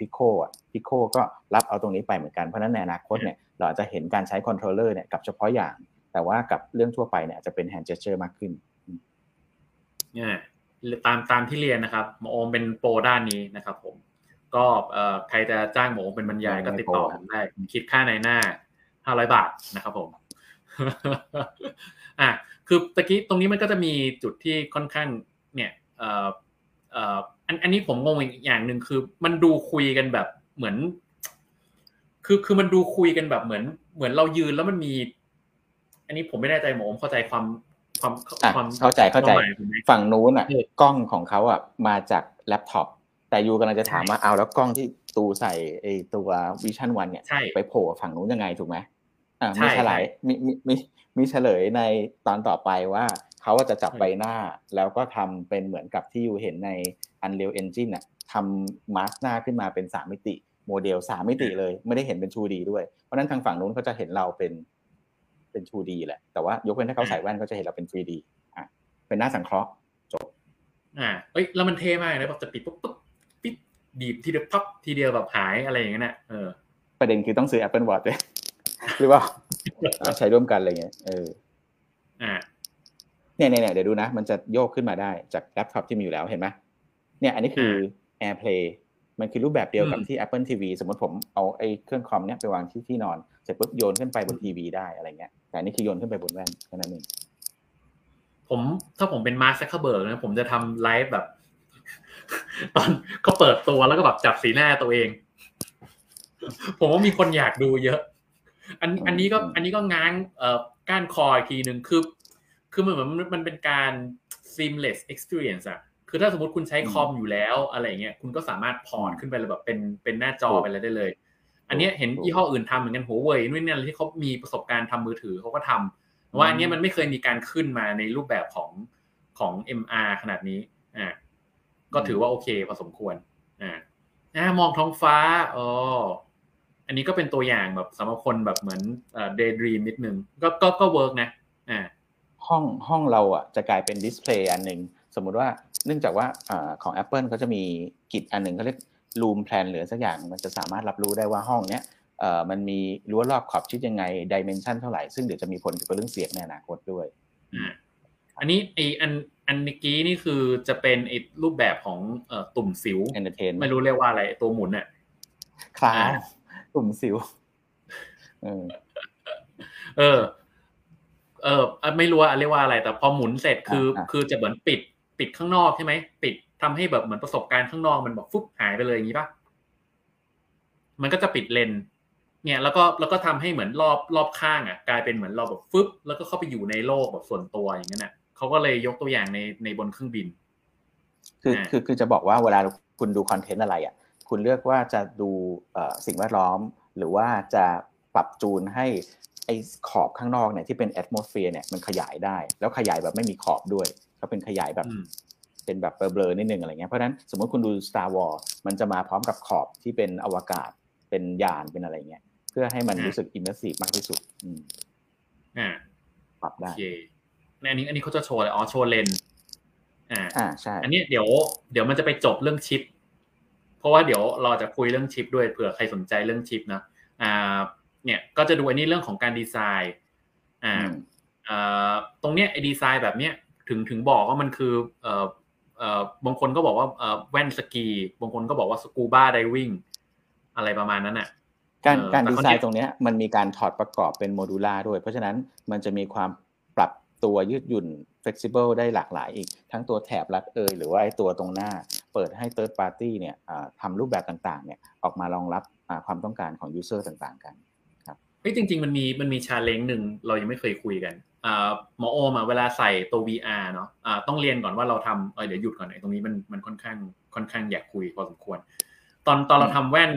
Pico อะ Pico ก็รับเอาตรงนี้ไปเหมือนกัน เพราะนั้นในอนาคตเนี่ยเราจะเห็นการใช้ controller เนี่ยกับเฉพาะอย่าง แต่ว่ากับเรื่องทั่วไปเนี่ยจะเป็น hand gesture มากขึ้นเนี่ยตามตามที่เรียนนะครับหมอโอมเป็นโปรด้านนี้นะครับผมก็ใครจะจ้างหมอโอมเป็นบรรยายก็ติดต่อผมได้คิดค่าในหน้าห้าร้อยบาทนะครับผมอะคือตะกี้ตรงนี้มันก็จะมีจุดที่ค่อนข้างเนี่ย เอ่อเอ่ออันอันนี้ผมงงอีกอย่างหนึ่งคือ มันดูคุยกันแบบเหมือน คือคือมันดูคุยกันแบบเหมือน เหมือนเรายืนแล้วมันมี อันนี้ผมไม่แน่ใจหมอผมเข้าใจความความความเข้าใจเข้าใจ ฝั่งนู้นอะกล้องของเขาอะมาจากแล็ปท็อปแต่ยูกำลังจะถามว่าเอาแล้วกล้องที่ตูใส่ไอตัววิชั่นวันเนี่ยไปโผล่ฝั่งนู้นยังไงถูกไหมมีเฉลยมีมีมีมีเฉลยในตอนต่อไปว่า เขาจะจับใบหน้า แล้วก็ทำเป็นเหมือนกับที่อยู่เห็นใน Unreal Engine น่ะทำมาสหน้าขึ้นมาเป็นสามมิติ โมเดลสามมิติเลย ไม่ได้เห็นเป็น 2D ด้วย เพราะนั้นทางฝั่งนู้นเขาจะเห็นเราเป็นเป็น 2D แหละ แต่ว่ายกเว้นถ้าเขาใส่แว่นก็จะเห็นเราเป็น 3D อะเป็นหน้าสังเคราะห์จบ อ่าเอ้ยแล้วมันเท่มากเลยแบบจะปิดปุ๊บปุ๊บปิดดีบทีเดียวพับทีเดียวแบบหายอะไรอย่างเงี้ยเออประเด็นคือต้องซื้อ Apple Watch เลยหรือว่าใช้ร่วมกันอะไรเงี้ยเอออ่า เนี่ยเนี่ยเดี๋ยวดูนะ มันจะโยกขึ้นมาได้จากแล็ปท็อปที่มีอยู่แล้วเห็นไหมเนี่ยอันนี้คือ AirPlay มันคือรูปแบบเดียวกับที่ Apple TV สมมติผมเอาไอ้เครื่องคอมเนี้ยไปวางที่ที่นอนเสร็จปุ๊บโยนขึ้นไปบนทีวีได้อะไรเงี้ย แต่นี่คือโยนขึ้นไปบนแว่นแค่นั้นเองผมถ้าผมเป็นมาร์คซักเคอร์เบิร์กนะผมจะทำไลฟ์แบบ ตอนเขาเปิดตัวแล้วก็แบบจับสีหน้าตัวเอง ผมว่ามีคนอยากดูเยอะ อันอันนี้ก็ อันนี้ก็ง้างเอ่อก้านคออีกทีหนึ่งคือ คือเหมือนมันมันเป็นการ seamless experience อะคือถ้าสมมติคุณใช้คอมอยู่แล้วอะไรเงี้ยคุณก็สามารถพอร์ตขึ้นไปเลยแบบเป็นเป็นหน้าจอไปเลยได้เลย อันนี้เห็นยี่ห้ออื่นทำเหมือนกันหัวเว่ยนู่นนี่อะไรที่เขามีประสบการณ์ทำมือถือเขาก็ทำว่าอันนี้มันไม่เคยมีการขึ้นมาในรูปแบบของของ MR ขนาดนี้อ่าก็ถือว่าโอเคพอสมควรอ่ามองท้องฟ้าอ๋ออันนี้ก็เป็นตัวอย่างแบบสำหรับคนแบบเหมือน daydream นิดนึงก็ก็ก็ work นะอ่า ห้องห้องเราอะจะกลายเป็น display อันหนึ่งสมมุติว่าเนื่องจากว่าอของ Apple เขาจะมี kit อันหนึ่งเขาเรียก RoomPlan หรือสักอย่างมันจะสามารถรับรู้ได้ว่าห้องเนี้ยเอ่อมันมีรั้วรอบขอบชิดยังไง dimension เท่าไหร่ ซึ่งเดี๋ยวจะมีผลเกี่ยวกับเรื่องเสียงในอนาคตด้วยอ่าอันนี้ไออันอันเมื่อกี้นี่คือจะเป็นไอรูปแบบของเอ่อตุ่มสิวเอนเตอร์เทนไม่รู้เรียกว่าอะไรตัวหมุนเนี่ยคลาสกลุ่มสิวเออ เออเออไม่รู้ว่าเรียกว่าอะไรแต่พอหมุนเสร็จคือ คือจะเหมือนปิดปิดข้างนอกใช่ไหมปิดทำให้แบบเหมือนประสบการณ์ข้างนอกมันแบบฟุบหายไปเลยอย่างนี้ป่ะมันก็จะปิดเลนเนี่ยแล้วก็แล้วก็ทำให้เหมือนรอบรอบข้างอะ กลายเป็นเหมือนเราแบบฟึบแล้วก็เข้าไปอยู่ในโลกแบบส่วนตัวอย่างนั้นอะเขาก็เลยยกตัวอย่างในในบนเครื่องบิน คือคือคือจะบอกว่าเวลาคุณดู content อะไรอะ คุณเลือกว่าจะดูสิ่งแวดล้อม หรือว่าจะปรับจูนให้ ไอ้ขอบข้างนอกเนี่ยที่เป็น atmosphere เนี่ยมันขยายได้ แล้วขยายแบบไม่มีขอบด้วยก็เป็นขยายแบบเป็นแบบเบลอๆนิดนึงอะไรเงี้ยเพราะฉะนั้นสมมติคุณดู Star Wars มันจะมาพร้อมกับขอบที่เป็นอวกาศเป็นยานเป็นอะไรเงี้ยเพื่อให้มันรู้สึกอิมเมอร์ซีฟมากที่สุดอ่าปรับได้อันนี้อันนี้เขาจะโชว์อะไรอ๋อโชว์เลนอ่าอ่าใช่อันนี้เดี๋ยวเดี๋ยวมันจะไปจบเรื่องชิปราะว่าเดี๋ยวเราจะคุยเรื่องชิปด้วยเผื่อใครสนใจเรื่องชิปนะอ่า เนี่ยก็จะดูอันนี้เรื่องของการดีไซน์อ่าอ่าตรงเนี้ยไอ้ดีไซน์แบบเนี้ยถึงถึงบอกว่ามันคือเอ่อเอ่อบางคนก็บอกว่าเอ่อแว่นสกี บางคนก็บอกว่าสกูบ้าไดวิ่งอะไรประมาณนั้นอะการการดีไซน์ตรงนี้มันมีการถอดประกอบเป็น modular ด้วย เพราะฉะนั้นมันจะมีความปรับตัวยืดหยุ่น flexible ได้หลากหลายอีก ทั้งตัวแถบรัดเอยหรือว่าไอ้ตัวตรงหน้า เปิดให้ third party เนี่ยทำรูปแบบต่างๆเนี่ยออกมารองรับความต้องการของ user ต่างๆ กันครับ เฮ้ยจริง ๆ มันมีมันมี challenge หนึ่งเรายังไม่เคยคุยกันหมอโอมเวลาใส่ตัว VR เนาะต้องเรียนก่อนว่าเราทำเดี๋ยวหยุดก่อนไอ้ตรงนี้มันมันค่อนข้างค่อนข้างอยากคุยพอสมควร ตอนตอนเราทำแว่น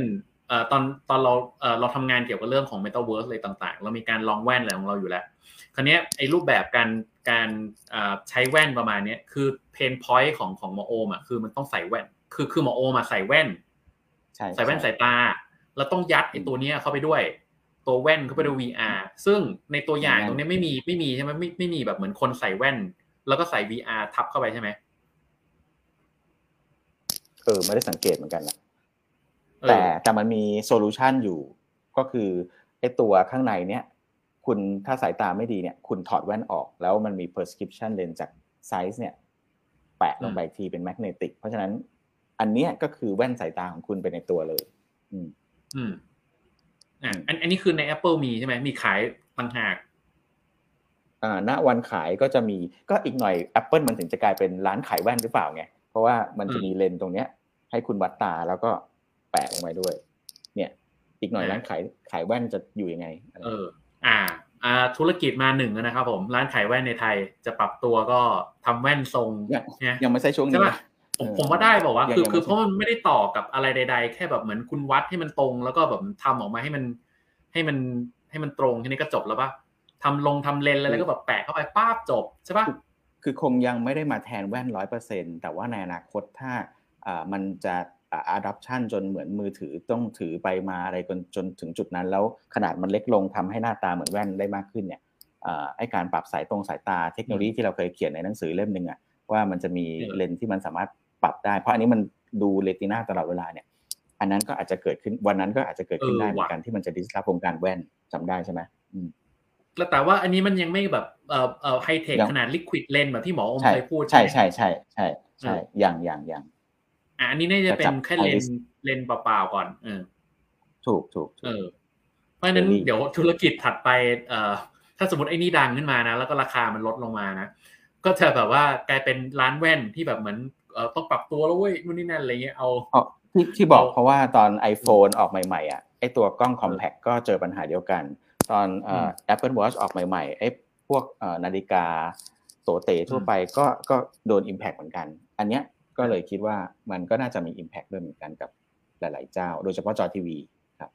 เอ่อตอนตอนเราเอ่อเราทำงานเกี่ยวกับเรื่องของ Metaverse อะไรต่างๆ เรามีการลองแว่นอะไรของเราอยู่แล้ว คราวนี้ไอ้รูปแบบการการใช้แว่นประมาณนี้คือเพนพอยต์ของของหมอโอมอะคือมันต้องใส่แว่น คือคือหมอโอมาใส่แว่นใส่แว่นสายตา แล้วต้องยัดไอ้ตัวเนี้ยเข้าไปด้วย ตัวแว่นเข้าไปด้วย VR ซึ่งในตัวอย่างตรงนี้ไม่มีไม่มีใช่ไหมไม่ไม่มีแบบเหมือนคนใส่แว่น แล้วก็ใส่ VR ทับเข้าไปใช่ไหมเออไม่ได้สังเกตเหมือนกันนะแต่แต่มันมี solution อยู่ก็คือไอตัวข้างในเนี้ยคุณถ้าสายตาไม่ดีเนี่ย คุณถอดแว่นออก แล้วมันมี prescription lens จาก Zeiss เนี่ย แปะลงไปทีเป็น magnetic เพราะฉะนั้น อันเนี้ยก็คือแว่นสายตาของคุณไปในตัวเลย อืม อืม อ่าอันอันนี้คือใน Apple มีใช่ไหมมีขายต่างหากอ่าณวันขายก็จะมีก็อีกหน่อย Apple มันถึงจะกลายเป็นร้านขายแว่นหรือเปล่าไง เพราะว่ามันจะมีเลนตรงเนี้ย ให้คุณวัดตาแล้วก็แปะลงไปด้วย เนี่ย อีกหน่อยร้านขายขายแว่นจะอยู่ยังไงเออ อ่า อ่า ธุรกิจมาหนึ่งนะครับผมร้านขายแว่นในไทยจะปรับตัวก็ทำแว่นทรงยังไม่ใช่ช่วงนี้ ผมผมว่าได้บอกว่าคือคือเพราะมันไม่ได้ต่อกับอะไรใด ๆ แค่แบบเหมือนคุณวัดให้มันตรง แล้วก็แบบทำออกมาให้มันให้มันให้มันตรงทีนี้ก็จบแล้วปะทำลงทำเลนแล้วก็แบบแปะเข้าไปป้าบจบใช่ปะคือคงยังไม่ได้มาแทนแว่นร้อยเปอร์เซ็นแต่ว่าในอนาคตถ้าอ่ามันจะ adoption จนเหมือนมือถือต้องถือไปมาอะไรจนจนถึงจุดนั้น แล้วขนาดมันเล็กลงทำให้หน้าตาเหมือนแว่นได้มากขึ้นเนี่ยไอการปรับสายตรงสายตาเทคโนโลยีที่เราเคยเขียนในหนังสือเล่มหนึ่งอะว่ามันจะมีเลนที่มันสามารถป รับได้ เพราะอันนี้มันดูเรตินาตลอดเวลาเนี่ย อันนั้นก็อาจจะเกิดขึ้นวันนั้นก็อาจจะเกิดขึ้นได้เหมือนกันที่มันจะดิสลาบวงการแว่นจำได้ใช่ไหมแล้วแต่ว่าอันนี้มันยังไม่แบบเอ่อเอ่อไฮเทคขนาดลิควิดเลนแบบที่หมออมเคยพูดใช่ใช่ใช่ใช่ใช่อย่างอย่างอย่างอ่าอันนี้น่าจะเป็นแค่เลนเลนเปล่าๆก่อน เออ ถูกถูกเออ เพราะฉะนั้นเดี๋ยวธุรกิจถัดไป เอ่อ ถ้าสมมติไอ้นี่ดังขึ้นมานะ แล้วก็ราคามันลดลงมานะ ก็จะแบบว่ากลายเป็นร้านแว่นที่แบบเหมือนเอ่อ ต้องปรับตัวแล้วเว้ยนู่นนี่นั่นอะไรเงี้ยเอาที่ที่บอกเพราะว่าตอน iPhone ออกใหม่ๆอะไอตัวกล้องคอมแพคก็เจอปัญหาเดียวกัน ตอนเอ่อ Apple Watch ออกใหม่ๆไอพวกเอ่อนาฬิกาโตเตทั่วไปก็ก็โดน Impact เหมือนกัน อันเนี้ยก็เลยคิดว่ามันก็น่าจะมี Impact ด้วยเหมือนกันกับหลาย ๆ เจ้า โดยเฉพาะจอทีวีครับ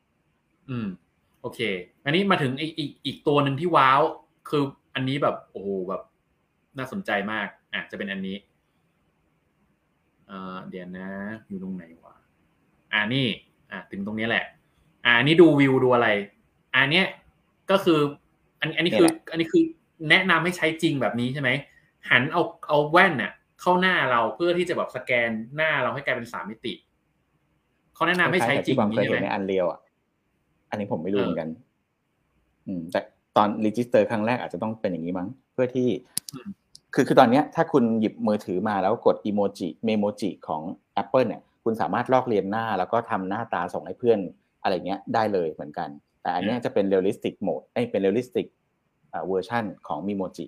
อืม โอเค อันนี้มาถึงอีกอีกอีกตัวหนึ่งที่ว้าว คืออันนี้แบบโอ้โหแบบน่าสนใจมากอะจะเป็นอันนี้ เอ่อเดี๋ยวนะอยู่ตรงไหนวะอ่านี่ อะถึงตรงนี้แหละ อ่านี่ดูวิวดูอะไร อันเนี้ยก็คือ อันอันนี้คือ อันนี้คือแนะนำให้ใช้จริงแบบนี้ใช่ไหมหันเอาเอาแว่นเนี่ยเข้าหน้าเราเพื่อที่จะแบบสแกนหน้าเราให้กลายเป็นสามมิติเขาแนะนำให้ใช้จริงใช่ไหมในอันเรียวอะอันนี้ผมไม่รู้เหมือนกัน อืม แต่ตอน register ครั้งแรกอาจจะต้องเป็นอย่างนี้มั้ง เพื่อที่ คือคือตอนเนี้ยถ้าคุณหยิบมือถือมาแล้วกด emoji Memoji ของ Apple เนี่ยคุณสามารถลอกเลียนหน้าแล้วก็ทำหน้าตาส่งให้เพื่อนอะไรเงี้ยได้เลยเหมือนกัน แต่อันนี้จะเป็น realistic mode ไอ้เป็น realistic version ของ Memoji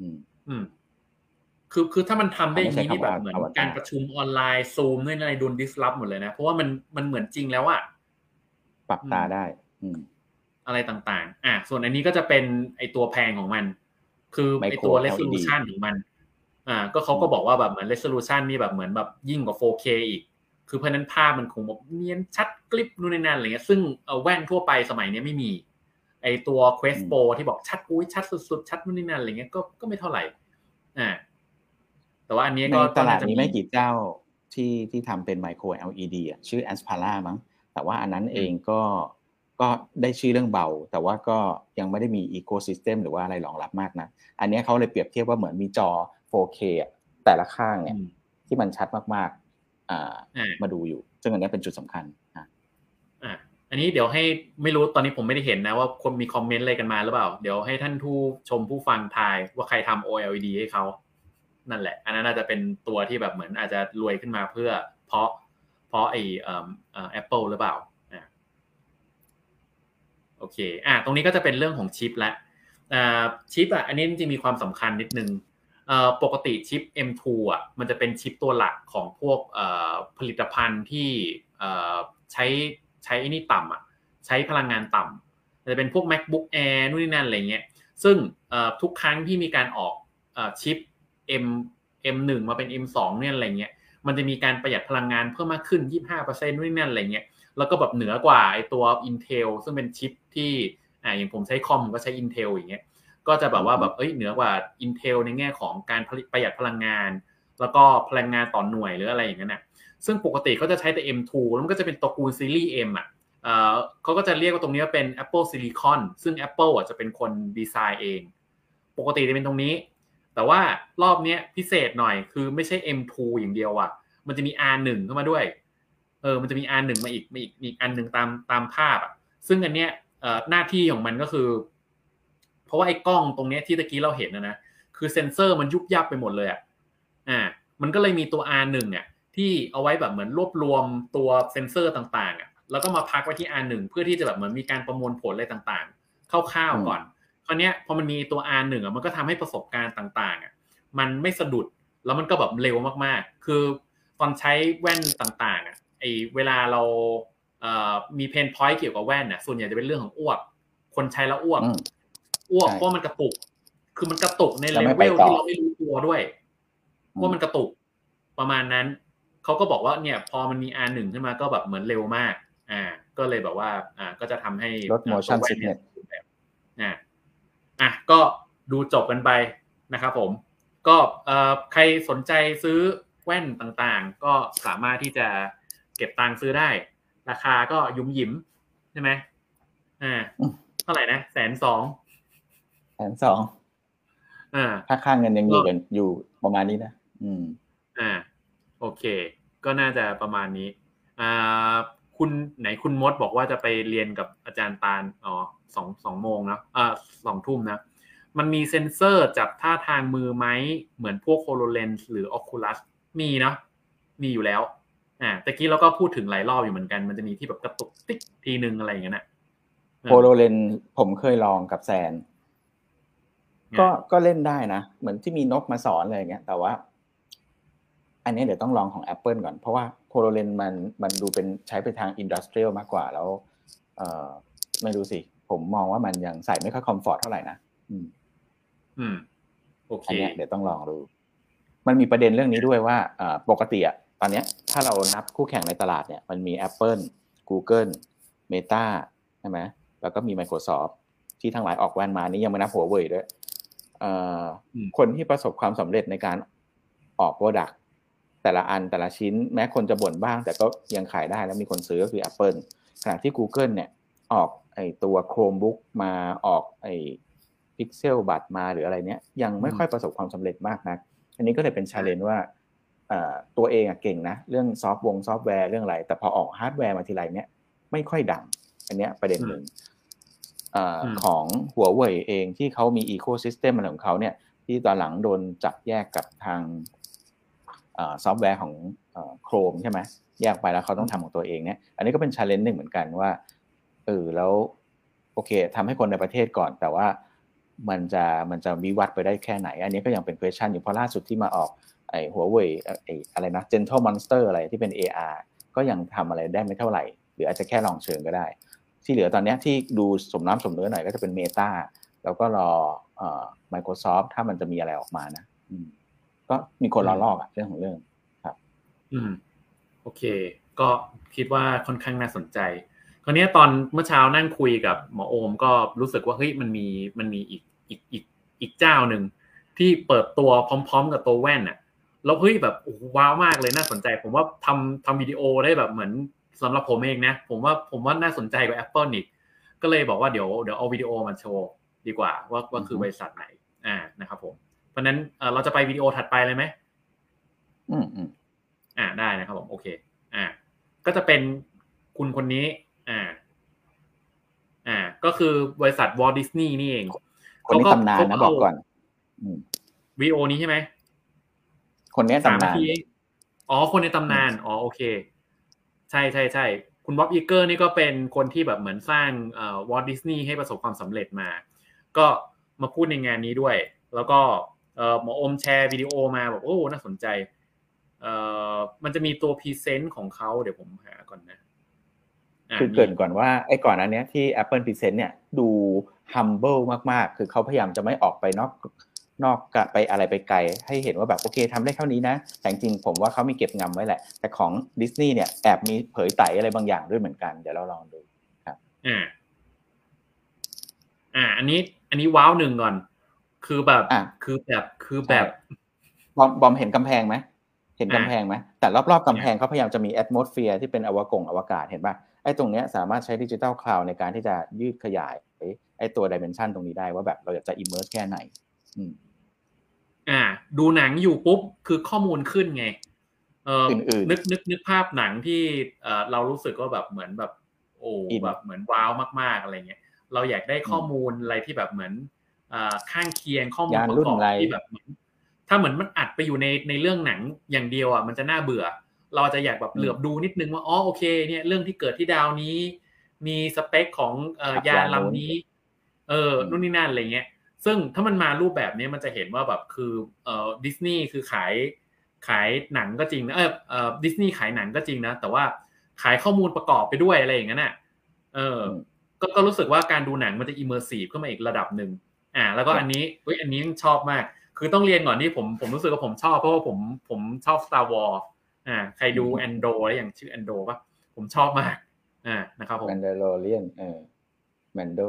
อืมอืมคือคือถ้ามันทำได้อย่างนี้นี่แบบเหมือนการประชุมออนไลน์ซูมด้วยอะไรโดน disrupt หมดเลยนะ เพราะว่ามันมันเหมือนจริงแล้วอะปรับตาได้ อือะไรต่างๆ อะส่วนอันนี้ก็จะเป็นไอตัวแพงของมัน คือไอตัว resolution ของมัน อ่า ก็เขาก็บอกว่าแบบเหมือน resolution นี่แบบเหมือนแบบยิ่งกว่า 4K อีก คือเพราะนั้นภาพมันคงแบบเนียนชัดกริบนู่นนี่นั่นอะไรเงี้ยซึ่งเอาแว่นทั่วไปสมัยนี้ไม่มี ไอตัว Quest Pro ที่บอกชัดอุ้ยชัดสุดๆ ชัดนู่นนี่นั่นอะไรเงี้ยก็ก็ไม่เท่าไหร่ อ่า แต่ว่าอันนี้ก็ตลาดนี้ไม่กี่เจ้าที่ที่ทำเป็นไมโคร LED อะชื่อ a s p a r a มั้งแต่ว่าอันนั้นเองก็ ก็ได้ชื่อเรื่องเบา แต่ว่าก็ยังไม่ได้มีอีโคซิสเต็มหรือว่าอะไรรองรับมากนะอันนี้เขาเลยเปรียบเทียบว่าเหมือนมีจอ 4K อะแต่ละข้างเนี่ยที่มันชัดมากๆอ่ามาดูอยู่ ซึ่งอันนี้เป็นจุดสำคัญอ่าอันนี้เดี๋ยวให้ไม่รู้ตอนนี้ผมไม่ได้เห็นนะว่าคนมีคอมเมนต์อะไรกันมาหรือเปล่า เดี๋ยวให้ท่านผู้ชมผู้ฟังทายว่าใครทำ OLED ให้เขานั่นแหละ อันนั้นอาจจะเป็นตัวที่แบบเหมือนอาจจะรวยขึ้นมาเพื่อเพราะเพราะไอ้แอปเปิลหรือเปล่าโอเคอ่าตรงนี้ก็จะเป็นเรื่องของชิปละอ่าชิปอะอันนี้จริงๆมีความสำคัญนิดนึงอ่อปกติชิป M2 อะมันจะเป็นชิปตัวหลักของพวกอ่อผลิตภัณฑ์ที่เอ่อใช้ใช้นี่ต่ำอะใช้พลังงานต่ำจะเป็นพวก macbook air นู่นนี่นั่นอะไรเงี้ยซึ่งทุกครั้งที่มีการออกชิป M M1 มาเป็น M2 เนี่ยอะไรเงี้ยมันจะมีการประหยัดพลังงานเพิ่มมากขึ้น 25%นู่นนี่นั่นอะไรเงี้ย แล้วก็แบบเหนือกว่าไอตัว Intel ซึ่งเป็นชิปที่อ่าอย่างผมใช้คอมผมก็ใช้ Intel อย่างเงี้ยก็จะแบบว่าแบบเอ้ยเหนือกว่า Intel ในแง่ของการประหยัดพลังงาน แล้วก็พลังงานต่อหน่วยหรืออะไรอย่างเงี้ยนะซึ่งปกติเขาจะใช้แต่ M2 แล้วมันก็จะเป็นตระกูลซีรีส์ M อะเขาก็จะเรียกว่าตรงนี้เป็น Apple Silicon ซึ่ง Apple อะจะเป็นคนดีไซน์เอง ปกติจะเป็นตรงนี้ แต่ว่ารอบนี้พิเศษหน่อยคือไม่ใช่ M2 อย่างเดียวอะ มันจะมี R1 เข้ามาด้วย เออมันจะมี R1 มาอีกมาอีกอีกอันหนึ่งตามตามภาพอะซึ่งอันเนี้ยหน้าที่ของมันก็คือ เพราะว่าไอ้กล้องตรงนี้ที่ตะกี้เราเห็นนะนะคือเซ็นเซอร์มันยุบยับไปหมดเลยอะอ่า มันก็เลยมีตัว R1 เนี่ยที่เอาไว้แบบเหมือนรวบรวมตัวเซ็นเซอร์ต่างๆอะแล้วก็มาพักไว้ที่ R1 เพื่อที่จะแบบเหมือนมีการประมวลผลอะไรต่างๆคร่าวๆก่อนคราวนี้พอมันมีตัว R1 อะมันก็ทำให้ประสบการณ์ต่างๆอะมันไม่สะดุดแล้วมันก็แบบเร็วมากๆ คือตอนใช้แว่นต่างๆอะไอเวลาเราเอ่อมี pain point เกี่ยวกับแว่นน่ะส่วนใหญ่จะเป็นเรื่องของอ้วก คนใช้แล้วอ้วก อ้วกเพราะมันกระตุก คือมันกระตุกในเลเวลที่เราไม่รู้ตัวด้วยว่ามันกระตุกประมาณนั้นเขาก็บอกว่าเนี่ย พอมันมี R1 ขึ้นมาก็แบบเหมือนเร็วมาก อ่า ก็เลยแบบว่า อ่า ก็จะทำให้ลด motion sickness อ่าอะก็ดูจบกันไปนะครับผม ก็เอ่อใครสนใจซื้อแว่นต่างๆ ก็สามารถที่จะ เก็บตังค์ซื้อได้ ราคาก็ยุ่มหยิมใช่ไหมอ่าเท่าไหร่นะแสนสองแสนสองอ่าถ้าค่างเงินยังอยู่กันอยู่ประมาณนี้นะอืม อ่า โอเค ก็น่าจะประมาณนี้อ่าคุณไหนคุณมดบอกว่าจะไปเรียนกับอาจารย์ตาลอ๋อสองสองโมงนะอ่าสองทุ่มนะมันมีเซ็นเซอร์จับท่าทางมือไหมเหมือนพวกโคโลเลนส์หรือออคูลัสมีเนาะมีอยู่แล้ว อ่าตะกี้เราก็พูดถึงหลายรอบอยู่เหมือนกัน มันจะมีที่แบบกระตุกติ๊กทีนึงอะไรอย่างเงี้ยนะโคโลเลนผมเคยลองกับแซน ก็ก็เล่นได้นะ เหมือนที่มีนกมาสอนอะไรอย่างเงี้ย แต่ว่า อันนี้เดี๋ยวต้องลองของ Apple ก่อน เพราะว่าโ o โ o เลนมันมันดูเป็นใช้ไปทางอินดัสเทรียลมากกว่าแล้ว เออไม่รู้สิ ผมมองว่ามันยังใส่ไม่ค่อยคอมฟอร์ตเท่าไหร่นะอืม อืม โอเคอันนี้เดี๋ยวต้องลองดู มันมีประเด็นเรื่องนี้ด้วยว่าปกติอะตอนนี้ ถ้าเรานับคู่แข่งในตลาดเนี่ยมันมี Apple Google Meta ใช่ไหมแล้วก็มี Microsoft ที่ทั้งหลายออกแว่นมานี้ยังไม่นับหัวเว่ยด้วยคนที่ประสบความสำเร็จในการออกโปรดักแต่ละอันแต่ละชิ้นแม้คนจะบ่นบ้าง แต่ก็ยังขายได้แล้วมีคนซื้อก็คือ Apple ขณะที่ Google เนี่ยออกไอตัว Chromebook มาออกไอ Pixel บัตมาหรืออะไรเนี้ยยังไม่ค่อยประสบความสำเร็จมากนะอันนี้ก็เลยเป็น challenge ว่า ตัวเองเก่งนะ เรื่องซอฟต์วงซอฟต์แวร์เรื่องอะไร แต่พอออกฮาร์ดแวร์มาทีไรเนี้ยไม่ค่อยดัง อันเนี้ยประเด็นหนึ่งของหัวเว่ยเองที่เขามี ecosystem อะไรของเขาเนี่ยที่ตอนหลังโดนจับแยกกับทางซอฟต์แวร์ของ Chrome ใช่ไหมแยกไปแล้วเขาต้องทำของตัวเองเนี่ยอันนี้ก็เป็น challenge หนึ่งเหมือนกันว่าเออแล้วโอเคทำให้คนในประเทศก่อน แต่ว่ามันจะมันจะวิวัฒไปได้แค่ไหน อันนี้ก็ยังเป็น question อยู่เพราะล่าสุดที่มาออก ไอ้หัวเว่ยไอ้อะไรนะ gentle monster อะไรที่เป็น AR ก็ยังทำอะไรได้ไม่เท่าไหร่ หรืออาจจะแค่ลองเชิงก็ได้ ที่เหลือตอนนี้ที่ดูสมน้ำสมเนื้อหน่อยก็จะเป็น Meta แล้วก็รอเอ่อ Microsoft ถ้ามันจะมีอะไรออกมานะก็มีคนรอรอบอะเรื่องของเรื่องครับ อืม โอเค ก็คิดว่าค่อนข้างน่าสนใจคราวนี้ตอนเมื่อเช้านั่งคุยกับหมอโอมก็รู้สึกว่าเฮ้ยมันมีมันมีอีกอีกอีกอีกเจ้าหนึ่งที่เปิดตัวพร้อม ๆ กับตัวแว่นอะ แล้วเฮ้ยแบบว้าวมากเลยน่าสนใจ ผมว่าทำทำวิดีโอได้แบบเหมือนสำหรับผมเองนะ ผมว่าผมว่าน่าสนใจกว่า Apple อีกก็เลยบอกว่าเดี๋ยวเดี๋ยวเอาวิดีโอมาโชว์ดีกว่า ว่าว่าคือบริษัทไหน อ่านะครับผม เพราะนั้นเราจะไปวิดีโอถัดไปเลยไหมอืมอืมอ่าได้นะครับผมโอเค อ่า ก็จะเป็นคุณคนนี้ อ่า อ่า ก็คือบริษัท Walt Disney นี่เอง คนนี้ตำนานนะบอกก่อนวิดีโอนี้ใช่ไหม คนนี้ตำนานอ๋อ คนในตำนาน อ๋อ โอเค ใช่ใช่ใช่ คุณ Bob Iger นี่ก็เป็นคนที่แบบเหมือนสร้าง Walt Disney ให้ประสบความสำเร็จมา ก็มาพูดในงานนี้ด้วย แล้วก็หมอโอมแชร์วิดีโอมาบอกโอ้ น่าสนใจเอ่อมันจะมีตัว present ของเขาเดี๋ยวผมหาก่อนนะคือเกริ่นก่อนว่าไอ้ก่อนอันเนี้ยที่ Apple present เนี่ยดู humble มากๆ คือเขาพยายามจะไม่ออกไปนอก นอกกะไปอะไรไปไกล ให้เห็นว่าแบบโอเคทำได้เท่านี้นะ แต่จริงผมว่าเขามีเก็บงำไว้แหละ แต่ของดิสนีย์เนี่ยแอบมีเผยไต๋อะไรบางอย่างด้วยเหมือนกัน เดี๋ยวเราลองดูครับอ่าอ่า อันนี้ อันนี้ wow หนึ่งก่อน คือแบบอะคือแบบคือแบบบอมบอมเห็นกำแพงไหมเห็นกำแพงไหมแต่รอบๆกำแพงเขาพยายามจะมี atmosphere ที่เป็นอวกงอวกาศเห็นป่ะไอ้ตรงเนี้ยสามารถใช้ Digital Crown ในการที่จะยืดขยายไอ้ตัว dimension ตรงนี้ได้ว่าแบบเราอยากจะ immerse แค่ไหน อืม อ่า ดูหนังอยู่ปุ๊บคือข้อมูลขึ้นไง เอออื่นๆนึกนึกนึกภาพหนังที่เออเรารู้สึกว่าแบบเหมือนแบบ โอ้อินแบบเหมือนว้าวมาก ๆอะไรเงี้ยเราอยากได้ข้อมูลอะไรที่แบบเหมือนอ่าข้างเคียงข้อมูลยานประรุ่นกอบอะไรที่แบบเหมือนถ้าเหมือนมันอัดไปอยู่ในในเรื่องหนังอย่างเดียวอะมันจะน่าเบื่อ เราจะอยากแบบเหลือบดูนิดนึงว่าอ๋อโอเค เนี่ยเรื่องที่เกิดที่ดาวนี้ มีสเปคของเอ่อยานลำนี้ เออนู่นนี่นั่นอะไรเงี้ย ซึ่งถ้ามันมารูปแบบนี้มันจะเห็นว่าแบบคือเอ่อดิสนีย์คือขายขายหนังก็จริงนะเออเอ่อดิสนีย์ขายหนังก็จริงนะ แต่ว่าขายข้อมูลประกอบไปด้วยอะไรอย่างนั้นน่ะเอออมก็ก็รู้สึกว่าการดูหนังมันจะ immersive ขึ้นมาอีกระดับหนึ่งอ่า แล้วก็อันนี้เฮ้ยอันนี้ชอบมาก คือต้องเรียนก่อนที่ผมผมรู้สึกว่าผมชอบเพราะว่าผมผมชอบ Star Wars อ่าใครดู Andor ยังชื่อ Andor ปะผมชอบมากอ่านะครับผมแมนเดโลเรียนเออแมนโด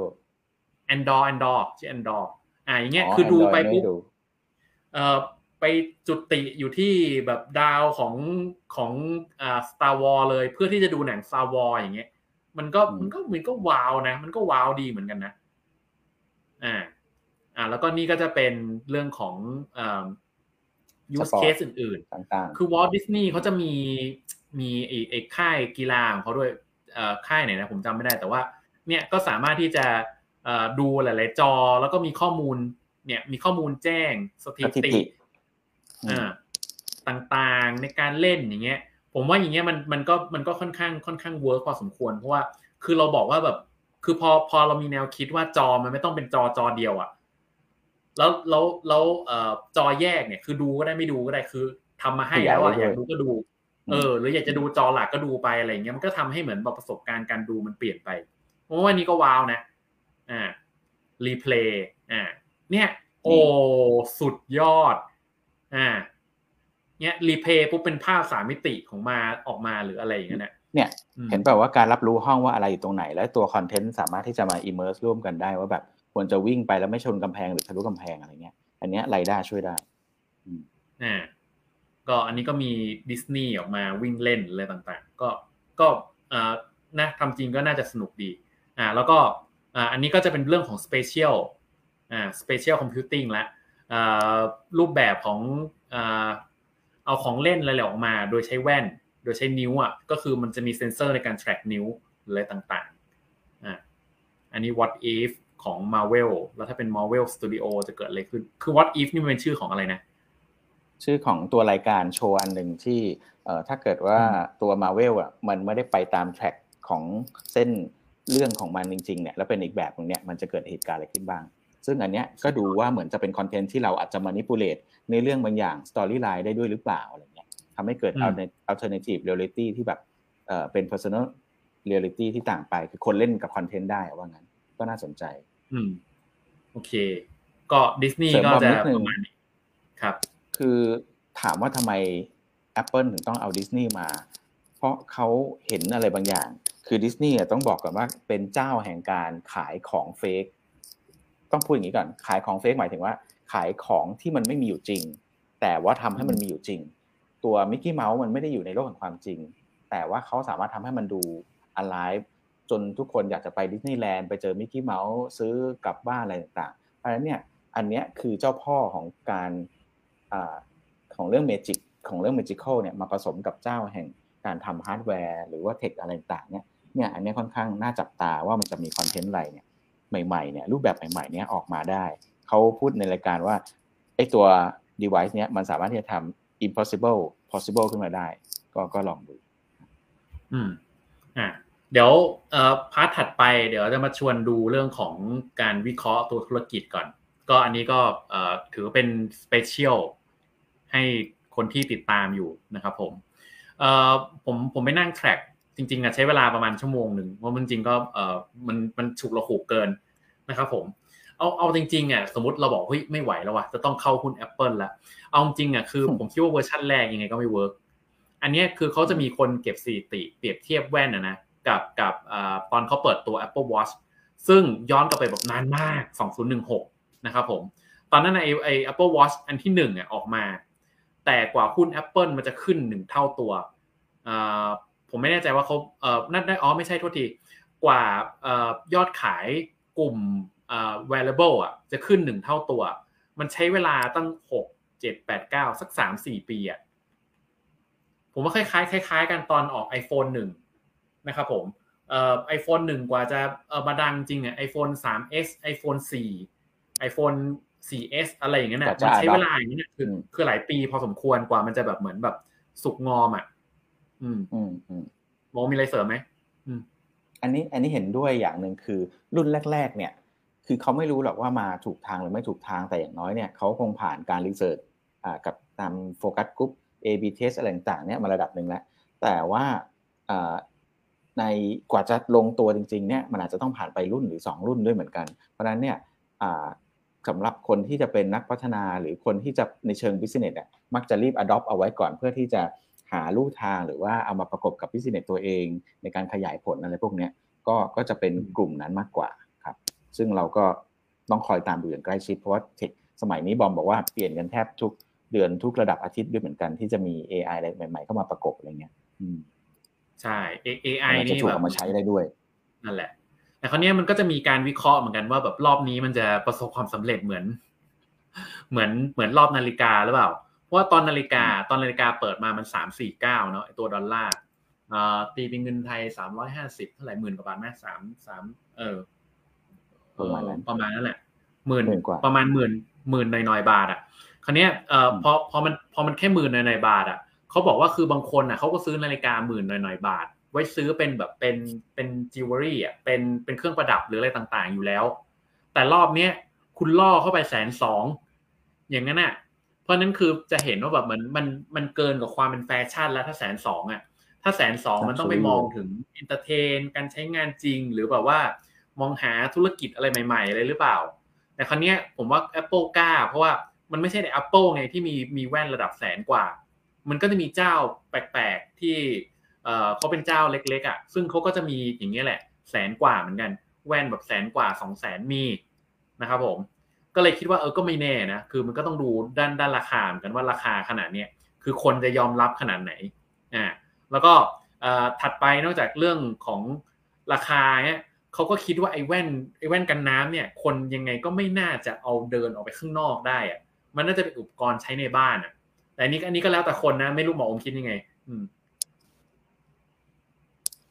Andor Andor ชื่อ Andor อ่าอย่างเงี้ยคือดูไปปุ๊บเอ่อไปจุติอยู่ที่แบบดาวของของอ่า Star War เลยเพื่อที่จะดูหนัง Star War อย่างเงี้ย มันก็มันก็มันก็ว้าวนะ มันก็ว้าวดีเหมือนกันนะอ่าอ่าแล้วก็นี่ก็จะเป็นเรื่องของอ่า use case อื่นๆต่างๆ คือวอลดิสนีย์เขาจะมีมีไอ้ไอ้ค่ายกีฬาของเขาด้วยเอ่อค่ายไหนนะผมจำไม่ได้แต่ว่า เนี่ยก็สามารถที่จะเอ่อ ดูหลาย ๆ จอแล้วก็มีข้อมูลเนี่ยมีข้อมูลแจ้งสถิสถิติติอ่าต่างๆในการเล่นอย่างเงี้ย ผมว่าอย่างเงี้ยมันมันก็มันก็ค่อนข้างค่อนข้าง work พอสมควรเพราะว่าคือเราบอกว่าแบบ คือพอพอเรามีแนวคิดว่าจอมันไม่ต้องเป็นจอจอเดียวอะแล้วแล้วแล้วเอ่อจอแยกเนี่ย คือดูก็ได้ไม่ดูก็ได้คือทำมาให้แล้วอะขยายไว้ด้วยอยากดูก็ดู เออ หรืออยากจะดูจอหลักก็ดูไปอะไรเงี้ยมันก็ทำให้เหมือนแบบประสบการณ์การดูมันเปลี่ยนไปเพราะว่านี่ก็ว้าวนะ อ่า replay อ่าเนี่ยโอ้สุดยอดอ่าเนี่ย replay ปุ๊บเป็นภาพสามมิติของมาออกมาหรืออะไรอย่างเงี้ยนะเนี่ยอืมเห็นแบบว่าการรับรู้ห้องว่าอะไรอยู่ตรงไหน และตัว content สามารถที่จะมา immerse ร่วมกันได้ว่าแบบควรจะวิ่งไปแล้วไม่ชนกำแพงหรือทะลุกำแพงอะไรเงี้ย อันเนี้ย LiDAR ช่วยได้อ่าก็อันนี้ก็มีดิสนีย์ออกมาวิ่งเล่นอะไรต่างๆ ก็ก็อ่านะทำจริงก็น่าจะสนุกดี อ่า แล้วก็ อ่าอันนี้ก็จะเป็นเรื่องของ Spatial อ่า Spatial Computing ละอ่ารูปแบบของอ่าเอาของเล่นอะไรออกมา โดยใช้แว่น โดยใช้นิ้วอะก็คือมันจะมีเซ็นเซอร์ในการ track นิ้วหรืออะไรต่างๆอ่าอันนี้ What If ของ Marvel แล้วถ้าเป็น Marvel Studio จะเกิดอะไรขึ้น คือ What If นี่มันเป็นชื่อของอะไรนะ ชื่อของตัวรายการโชว์อันหนึ่งที่เอ่อถ้าเกิดว่าตัวมาเวลอะมันไม่ได้ไปตาม track ของเส้น เรื่องของมันจริงๆเนี่ยแล้วเป็นอีกแบบหนึงเนี่ยมันจะเกิดเหตุการณ์อะไรขึ้นบ้าง ซึ่งอันเนี้ยก็ดูว่าเหมือนจะเป็น content ที่เราอาจจะ manipulate ในเรื่องบางอย่าง storyline ได้ด้วยหรือเปล่าอะไรเงี้ยทำให้เกิดอืม alternative reality ที่แบบเอ่อเป็น personal reality ที่ต่างไปคือคนเล่นกับ content ได้ว่างั้น ก็น่าสนใจ อืมโอเค ก็ดิสนีย์เสริมก็ความจะนิดนึงประมาณนี้ครับ คือถามว่าทำไม Apple ถึงต้องเอาดิสนีย์มา เพราะเขาเห็นอะไรบางอย่าง คือดิสนีย์ต้องบอกก่อนว่าเป็นเจ้าแห่งการขายของเฟกต้องพูดอย่างนี้ก่อน ขายของเฟกหมายถึงว่า ขายของที่มันไม่มีอยู่จริง แต่ว่าทำให้มันมีอยู่จริง ตัวมิกกี้เมาส์มันไม่ได้อยู่ในโลกแห่งความจริง แต่ว่าเขาสามารถทำให้มันดู alive จนทุกคนอยากจะไปดิสนีย์แลนด์ไปเจอมิกกี้เมาส์ซื้อกลับบ้านอะไรต่างๆ เพราะฉะนั้นเนี่ยอันเนี้ยคือเจ้าพ่อของการอของเรื่อง magic ของเรื่อง Magical เนี่ยมาผสมกับเจ้าแห่งการทำฮาร์ดแวร์หรือว่า tech อะไรต่างๆเนี่ย เนี่ยอันนี้ค่อนข้างน่าจับตาว่ามันจะมี content อะไรเนี่ยใหม่ๆเนี่ยรูปแบบใหม่ๆเนี่ยออกมาได้ เขาพูดในรายการว่าไอ้ตัว device เนี้ยมันสามารถที่จะทำ impossible possible ขึ้นมาได้ ก็ก็ลองดู อืมอ่าเดี๋ยว part ถัดไปเดี๋ยวจะมาชวนดูเรื่องของการวิเคราะห์ตัวธุรกิจก่อน ก็อันนี้ก็ถือเป็น special ให้คนที่ติดตามอยู่นะครับผมผมผมไปนั่ง track จริงๆอะใช้เวลาประมาณชั่วโมงหนึ่งเพราะมันจริงก็เออมันมันฉุกระหุกเกินนะครับผมเอาเอาจริงๆอะสมมติเราบอกเฮ้ยไม่ไหวแล้วว่ะจะต้องเข้าหุ้น Apple แล้วเอาจริงอะคือผมคิดว่าเวอร์ชันแรกยังไงก็ไม่ work อันนี้คือเขาจะมีคนเก็บสถิติ เปรียบเทียบแว่นนะนะกับกับตอนเขาเปิดตัว Apple Watch ซึ่งย้อนกลับไปแบบนานมาก 2016 นะครับผมตอนนั้นไอไอ Apple Watch อันที่หนึ่งเนี่ยออกมา แต่กว่าหุ้น Apple มันจะขึ้นหนึ่งเท่าตัว ผมไม่แน่ใจว่าเขาเออนั่นได้อ๋อไม่ใช่ทุกทีกว่ายอดขายกลุ่ม variable อะจะขึ้นหนึ่งเท่าตัว มันใช้เวลาตั้งหกเจ็ดแปดเก้าสักสามสี่ปีอะผมว่าคล้ายๆคล้าย ๆ กันตอนออก iPhone หนึ่งนะครับผมเอ่อไอโฟนหนึ่งกว่าจะเออมาดังจริงเนี่ยไอโฟนสามเอสไอโฟนสี่ไอโฟนสี่เอสอะไรอย่างเงี้ยนะมันใช้เวลาอย่างเงี้ยคือคือหลายปีพอสมควรกว่ามันจะแบบเหมือนแบบสุกงอมอะ อืมอืมอืมมองมีอะไรเสริมไหมอืม อันนี้อันนี้เห็นด้วยอย่างหนึ่งคือ รุ่นแรก ๆ เนี่ย คือเขาไม่รู้หรอกว่ามาถูกทางหรือไม่ถูกทางแต่อย่างน้อยเนี่ยเขาคงผ่านการ research อ่ากับตาม focus group A/B test อะไรต่างๆเนี่ยมาระดับหนึ่งแล้ว แต่ว่าในกว่าจะลงตัวจริงๆเนี่ยมันอาจจะต้องผ่านไปรุ่นหรือ 2 รุ่นด้วยเหมือนกัน เพราะฉะนั้นเนี่ยสำหรับคนที่จะเป็นนักพัฒนาหรือคนที่จะในเชิง business อะมักจะรีบ adopt เอาไว้ก่อนเพื่อที่จะ หาลู่ทางหรือว่าเอามาประกบกับบิสเนสตัวเอง ในการขยายผลอะไรพวกนี้ก็ก็จะเป็นกลุ่มนั้นมากกว่าครับ ซึ่งเราก็ต้องคอยตามดูอย่างใกล้ชิดเพราะว่าเทคสมัยนี้บอมบอกว่าเปลี่ยนกันแทบทุกเดือนทุกระดับอาทิตย์ด้วยเหมือนกันที่จะมี AI อะไรใหม่ๆเข้ามาประกบอะไรเงี้ยใช่ AI นี่แบบมาใช้ได้ด้วยนั่นแหละ แต่คราวนี้มันก็จะมีการวิเคราะห์เหมือนกันว่าแบบรอบนี้มันจะประสบความสำเร็จเหมือน เหมือนเหมือนรอบนาฬิกาหรือเปล่าเพ ราะว่าตอนนาฬิกาตอนนาฬิกาเปิดมามันสามสี่เก้าเนาะตัวดอลลาร์ตีเป็นเงินไทยสามร้อยห้าสิบเท่าไหร่หมื่นกว่าบาทไหมสามสามเออประมาณนั้นประมาณนั้นแหละหมื่นประมาณหมื่นหมื่นหน่อยๆบาทอะคราวนี้เอ่อพอพอมันพอมันแค่หมื่นหน่อยๆบาทอะเขาบอกว่าคือบางคนอะเขาก็ซื้อนาฬิกาหมื่นหน่อยๆบาท ไว้ซื้อเป็นแบบเป็นเป็นจิวเวลรี่อะเป็นเป็นเครื่องประดับหรืออะไรต่างๆอยู่แล้ว แต่รอบเนี้ยคุณล่อเข้าไปแสนสองอย่างนั้นอะ เพราะนั้นคือจะเห็นว่าแบบมันมันมันเกินกับความเป็นแฟชั่นแล้วถ้าแสนสองอะถ้าแสนสองมันต้องไปมองถึง entertain การใช้งานจริง หรือแบบว่ามองหาธุรกิจอะไรใหม่ๆอะไรหรือเปล่า แต่ครั้งนี้ผมว่า Apple กล้า เพราะว่ามันไม่ใช่ใน Apple ไงที่มีมีแว่นระดับแสนกว่า มันก็จะมีเจ้าแปลกๆที่เออเขาเป็นเจ้าเล็กๆอะซึ่งเขาก็จะมีอย่างนี้แหละ แสนกว่าเหมือนกัน แว่นแบบแสนกว่าสองแสนมีนะครับผม ก็เลยคิดว่าเออก็ไม่แน่นะคือมันก็ต้องดูด้านด้านราคาเหมือนกันว่าราคาขนาดเนี้ยคือคนจะยอมรับขนาดไหนอ่าแล้วก็ถัดไปนอกจากเรื่องของราคาเนี่ยเขาก็คิดว่าไอ้แว่นไอ้แว่นกันน้ำเนี่ย คนยังไงก็ไม่น่าจะเอาเดินออกไปข้างนอกได้อะมันน่าจะเป็นอุปกรณ์ใช้ในบ้านอะ แต่อันนี้อันนี้ก็แล้วแต่คนนะ ไม่รู้หมออมคิดยังไง อืม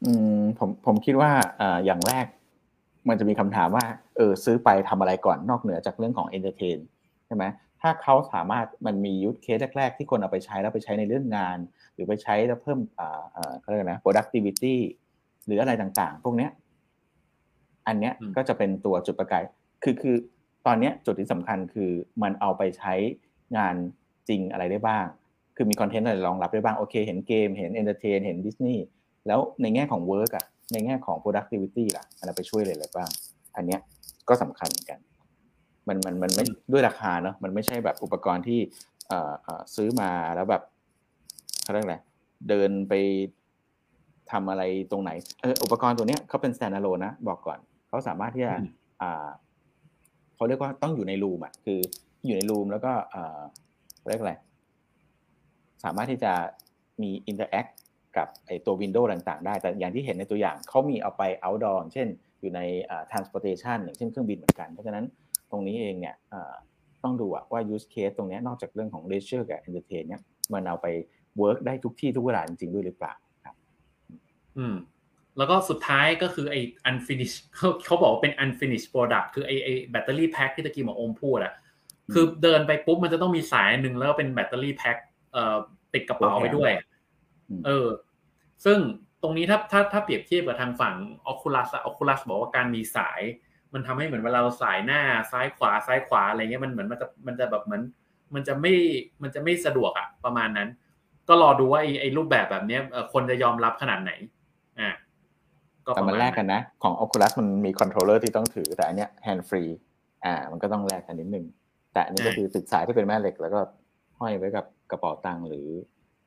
อืมผมผมคิดว่าอ่าอย่างแรก มันจะมีคำถามว่าเออซื้อไปทำอะไรก่อนนอกเหนือจากเรื่องของ entertain ใช่ไหมถ้าเขาสามารถมันมี use case แรก ๆ ที่คนเอาไปใช้แล้วไปใช้ในเรื่องงาน หรือไปใช้แล้วเพิ่มอ่าอ่าเขาเรียกนะ productivity หรืออะไรต่างๆ พวกเนี้ยอันเนี้ยก็จะเป็นตัวจุดประกายคือคือตอนนี้จุดที่สำคัญคือมันเอาไปใช้งานจริงอะไรได้บ้าง คือมี content อะไรรองรับได้บ้าง โอเค เห็นเกม เห็น entertain เห็นดิสนีย์ แล้วในแง่ของ work อะ ในแง่ของ productivity ล่ะอะไรไปช่วยเลยอะไรบ้าง อันเนี้ยก็สำคัญเหมือนกัน มันมันมันไม่ด้วยราคาเนาะมันไม่ใช่แบบอุปกรณ์ที่เอ่อซื้อมาแล้วแบบเขาเรียกอะไรเดินไปทำอะไรตรงไหนเอออุปกรณ์ตัวเนี้ยเขาเป็น standalone นะบอกก่อนเขาสามารถที่จะอ่าเขาเรียกว่าต้องอยู่ใน room อะคืออยู่ใน room แล้วก็เอ่อเรียกอะไรสามารถที่จะมี interact กับไอตัว window ต่างๆ ได้ แต่อย่างที่เห็นในตัวอย่างเขามีเอาไป outdoor เช่นอยู่ใน transportation อย่างเช่นเครื่องบินเหมือนกัน เพราะฉะนั้นตรงนี้เองเนี่ยต้องดูว่า use case ตรงนี้นอกจากเรื่องของ leisure กับ entertain เนี่ยมันเอาไป work ได้ทุกที่ทุกเวลาจริงๆด้วยหรือเปล่าครับอืมแล้วก็สุดท้ายก็คือไอ้ unfinished เขาบอกว่าเป็น unfinished product คือไอ้ไอ้แบตเตอรี่แพ็คที่ตะกี้หมอโอมพูดอะคือเดินไปปุ๊บมันจะต้องมีสายหนึ่งแล้วก็เป็นแบตเตอรี่แพ็คเอ่อติดกระเป๋าไปด้วย เออ ซึ่งตรงนี้ถ้าถ้าถ้าเปรียบเทียบกับทางฝั่ง Oculus Oculus บอกว่าการมีสาย มันทำให้เหมือนเวลาเราสายหน้าซ้ายขวาซ้ายขวาอะไรเงี้ยมันเหมือนมันจะมันจะแบบเหมือน มันจะไม่มันจะไม่สะดวกอะประมาณนั้น ก็รอดูว่าไอ้ไอ้รูปแบบแบบเนี้ยคนจะยอมรับขนาดไหนอ่าแต่มันแลกกันนะ ของ Oculus มันมี controller ที่ต้องถือแต่อันเนี้ย hand free อ่า มันก็ต้องแลกกันนิดนึงแต่อันนี้ก็คือติดสายที่เป็นแม่เหล็ก แล้วก็ห้อยไว้กับกระเป๋าตังค์หรือ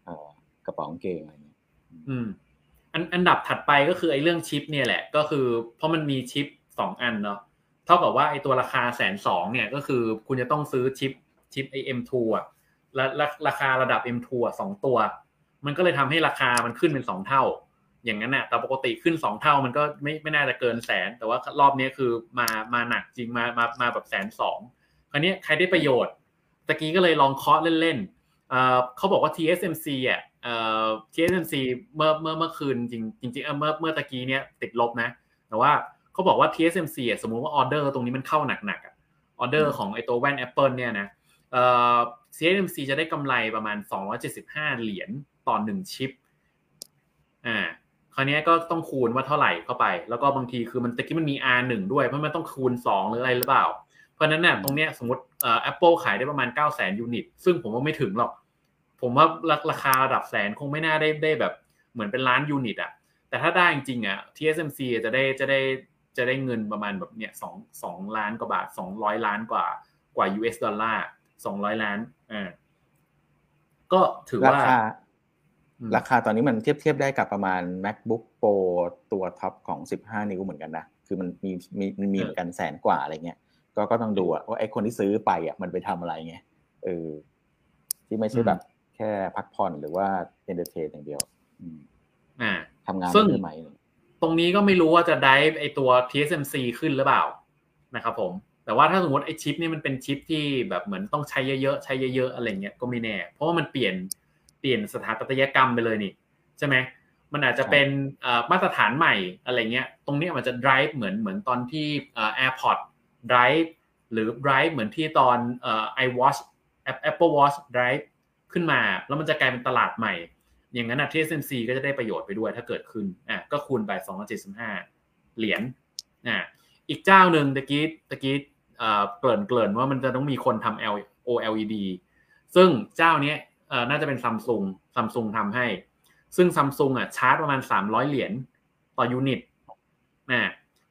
เอ่อกระเป๋ากางเกงอะไรเงี้ย อืม อันอันดับถัดไปก็คือไอ้เรื่องชิป เนี่ยแหละ ก็คือ เพราะมันมีชิปสองอันเนาะเท่ากับว่าไอ้ตัวราคาแสนสองเนี่ยก็คือคุณจะต้องซื้อชิปชิปไอเอ็มทูอะและราคาระดับ M2 อะสองตัว มันก็เลยทำให้ราคามันขึ้นเป็นสองเท่า อย่างนั้นน่ะแต่ปกติขึ้นสองเท่ามันก็ไม่ไม่น่าจะเกินแสน แต่ว่ารอบนี้คือมามาหนักจริงมามามาแบบแสนสองคราวนี้ใครได้ประโยชน์ตะกี้ก็เลยลองเคาะเล่นๆเขาบอกว่า TSMC อะ TSMC เมื่อเมื่อเมื่อคืนจริงจริงเมื่อเมื่อตะกี้เนี้ยติดลบนะ แต่ว่าเขาบอกว่า TSMC อะสมมุติว่าออเดอร์ตรงนี้มันเข้าหนักๆอะออเดอร์ของไอตัวแว่น Apple เนี่ยนะเอ่อ TSMC จะได้กำไรประมาณ 275 เหรียญต่อหนึ่งชิปอ่าคราวนี้ก็ต้องคูณว่าเท่าไหร่เข้าไป แล้วก็บางทีคือมันตะกี้มันมี R1 ด้วยเพราะมันต้องคูณ 2 หรืออะไรหรือเปล่า เพราะนั้นเนี่ยตรงเนี้ยสมมติเอ่อ Apple ขายได้ประมาณ 9 0 0 0 0 0 unit ซึ่งผมว่าไม่ถึงหรอก ผมว่าราคาระดับแสนคงไม่น่าได้ได้แบบเหมือนเป็นล้าน unit อะแต่ถ้าได้จริงๆอะ TSMC จะได้จะได้จะได้เงินประมาณแบบเนี้ยสองสองล้านกว่าบาทสองร้อยล้านกว่ากว่า US ดอลลาร์สองร้อยล้านอ่าก็ถือว่า ราคา ราคาตอนนี้มันเทียบเทียบได้กับประมาณ macbook pro ตัวท็อปของสิบห้านิ้วเหมือนกันนะ คือมันมีมีมันมีเหมือนกันแสนกว่าอะไรเงี้ย ก็ก็ต้องดูว่าไอ้คนที่ซื้อไปอะมันไปทำอะไรเงี้ยเออที่ไม่ใช่แบบ แค่พักผ่อนหรือว่าentertain อย่างเดียวอ่าทำงานได้ไหมตรงนี้ก็ไม่รู้ว่าจะได้ไอตัว TSMC ขึ้นหรือเปล่านะครับผม แต่ว่าถ้าสมมติไอชิปนี่มันเป็นชิปที่แบบเหมือนต้องใช้เยอะๆ ใช้เยอะๆ อะไรเงี้ยก็ไม่แน่ เพราะว่ามันเปลี่ยนเปลี่ยนสถาปัตยกรรมไปเลยนี่ ใช่ไหมมันอาจจะเป็นมาตรฐานใหม่อะไรเงี้ย ตรงนี้มันจะ drive เหมือนเหมือนตอนที่ AirPod drive หรือ drive เหมือนที่ตอน iWatch Apple Watch drive ขึ้นมา แล้วมันจะกลายเป็นตลาดใหม่ อย่างนั้นอะ TSMC ก็จะได้ประโยชน์ไปด้วยถ้าเกิดขึ้นอะก็คูณไป275 เหรียญอะอีกเจ้าหนึ่งตะกี้ตะกี้เกริ่นเกริ่นว่ามันจะต้องมีคนทำ OLED ซึ่งเจ้านี้น่าจะเป็น Samsung Samsung ทำให้ ซึ่งซัมซุงอะชาร์จประมาณ 300 เหรียญต่อ unit นะ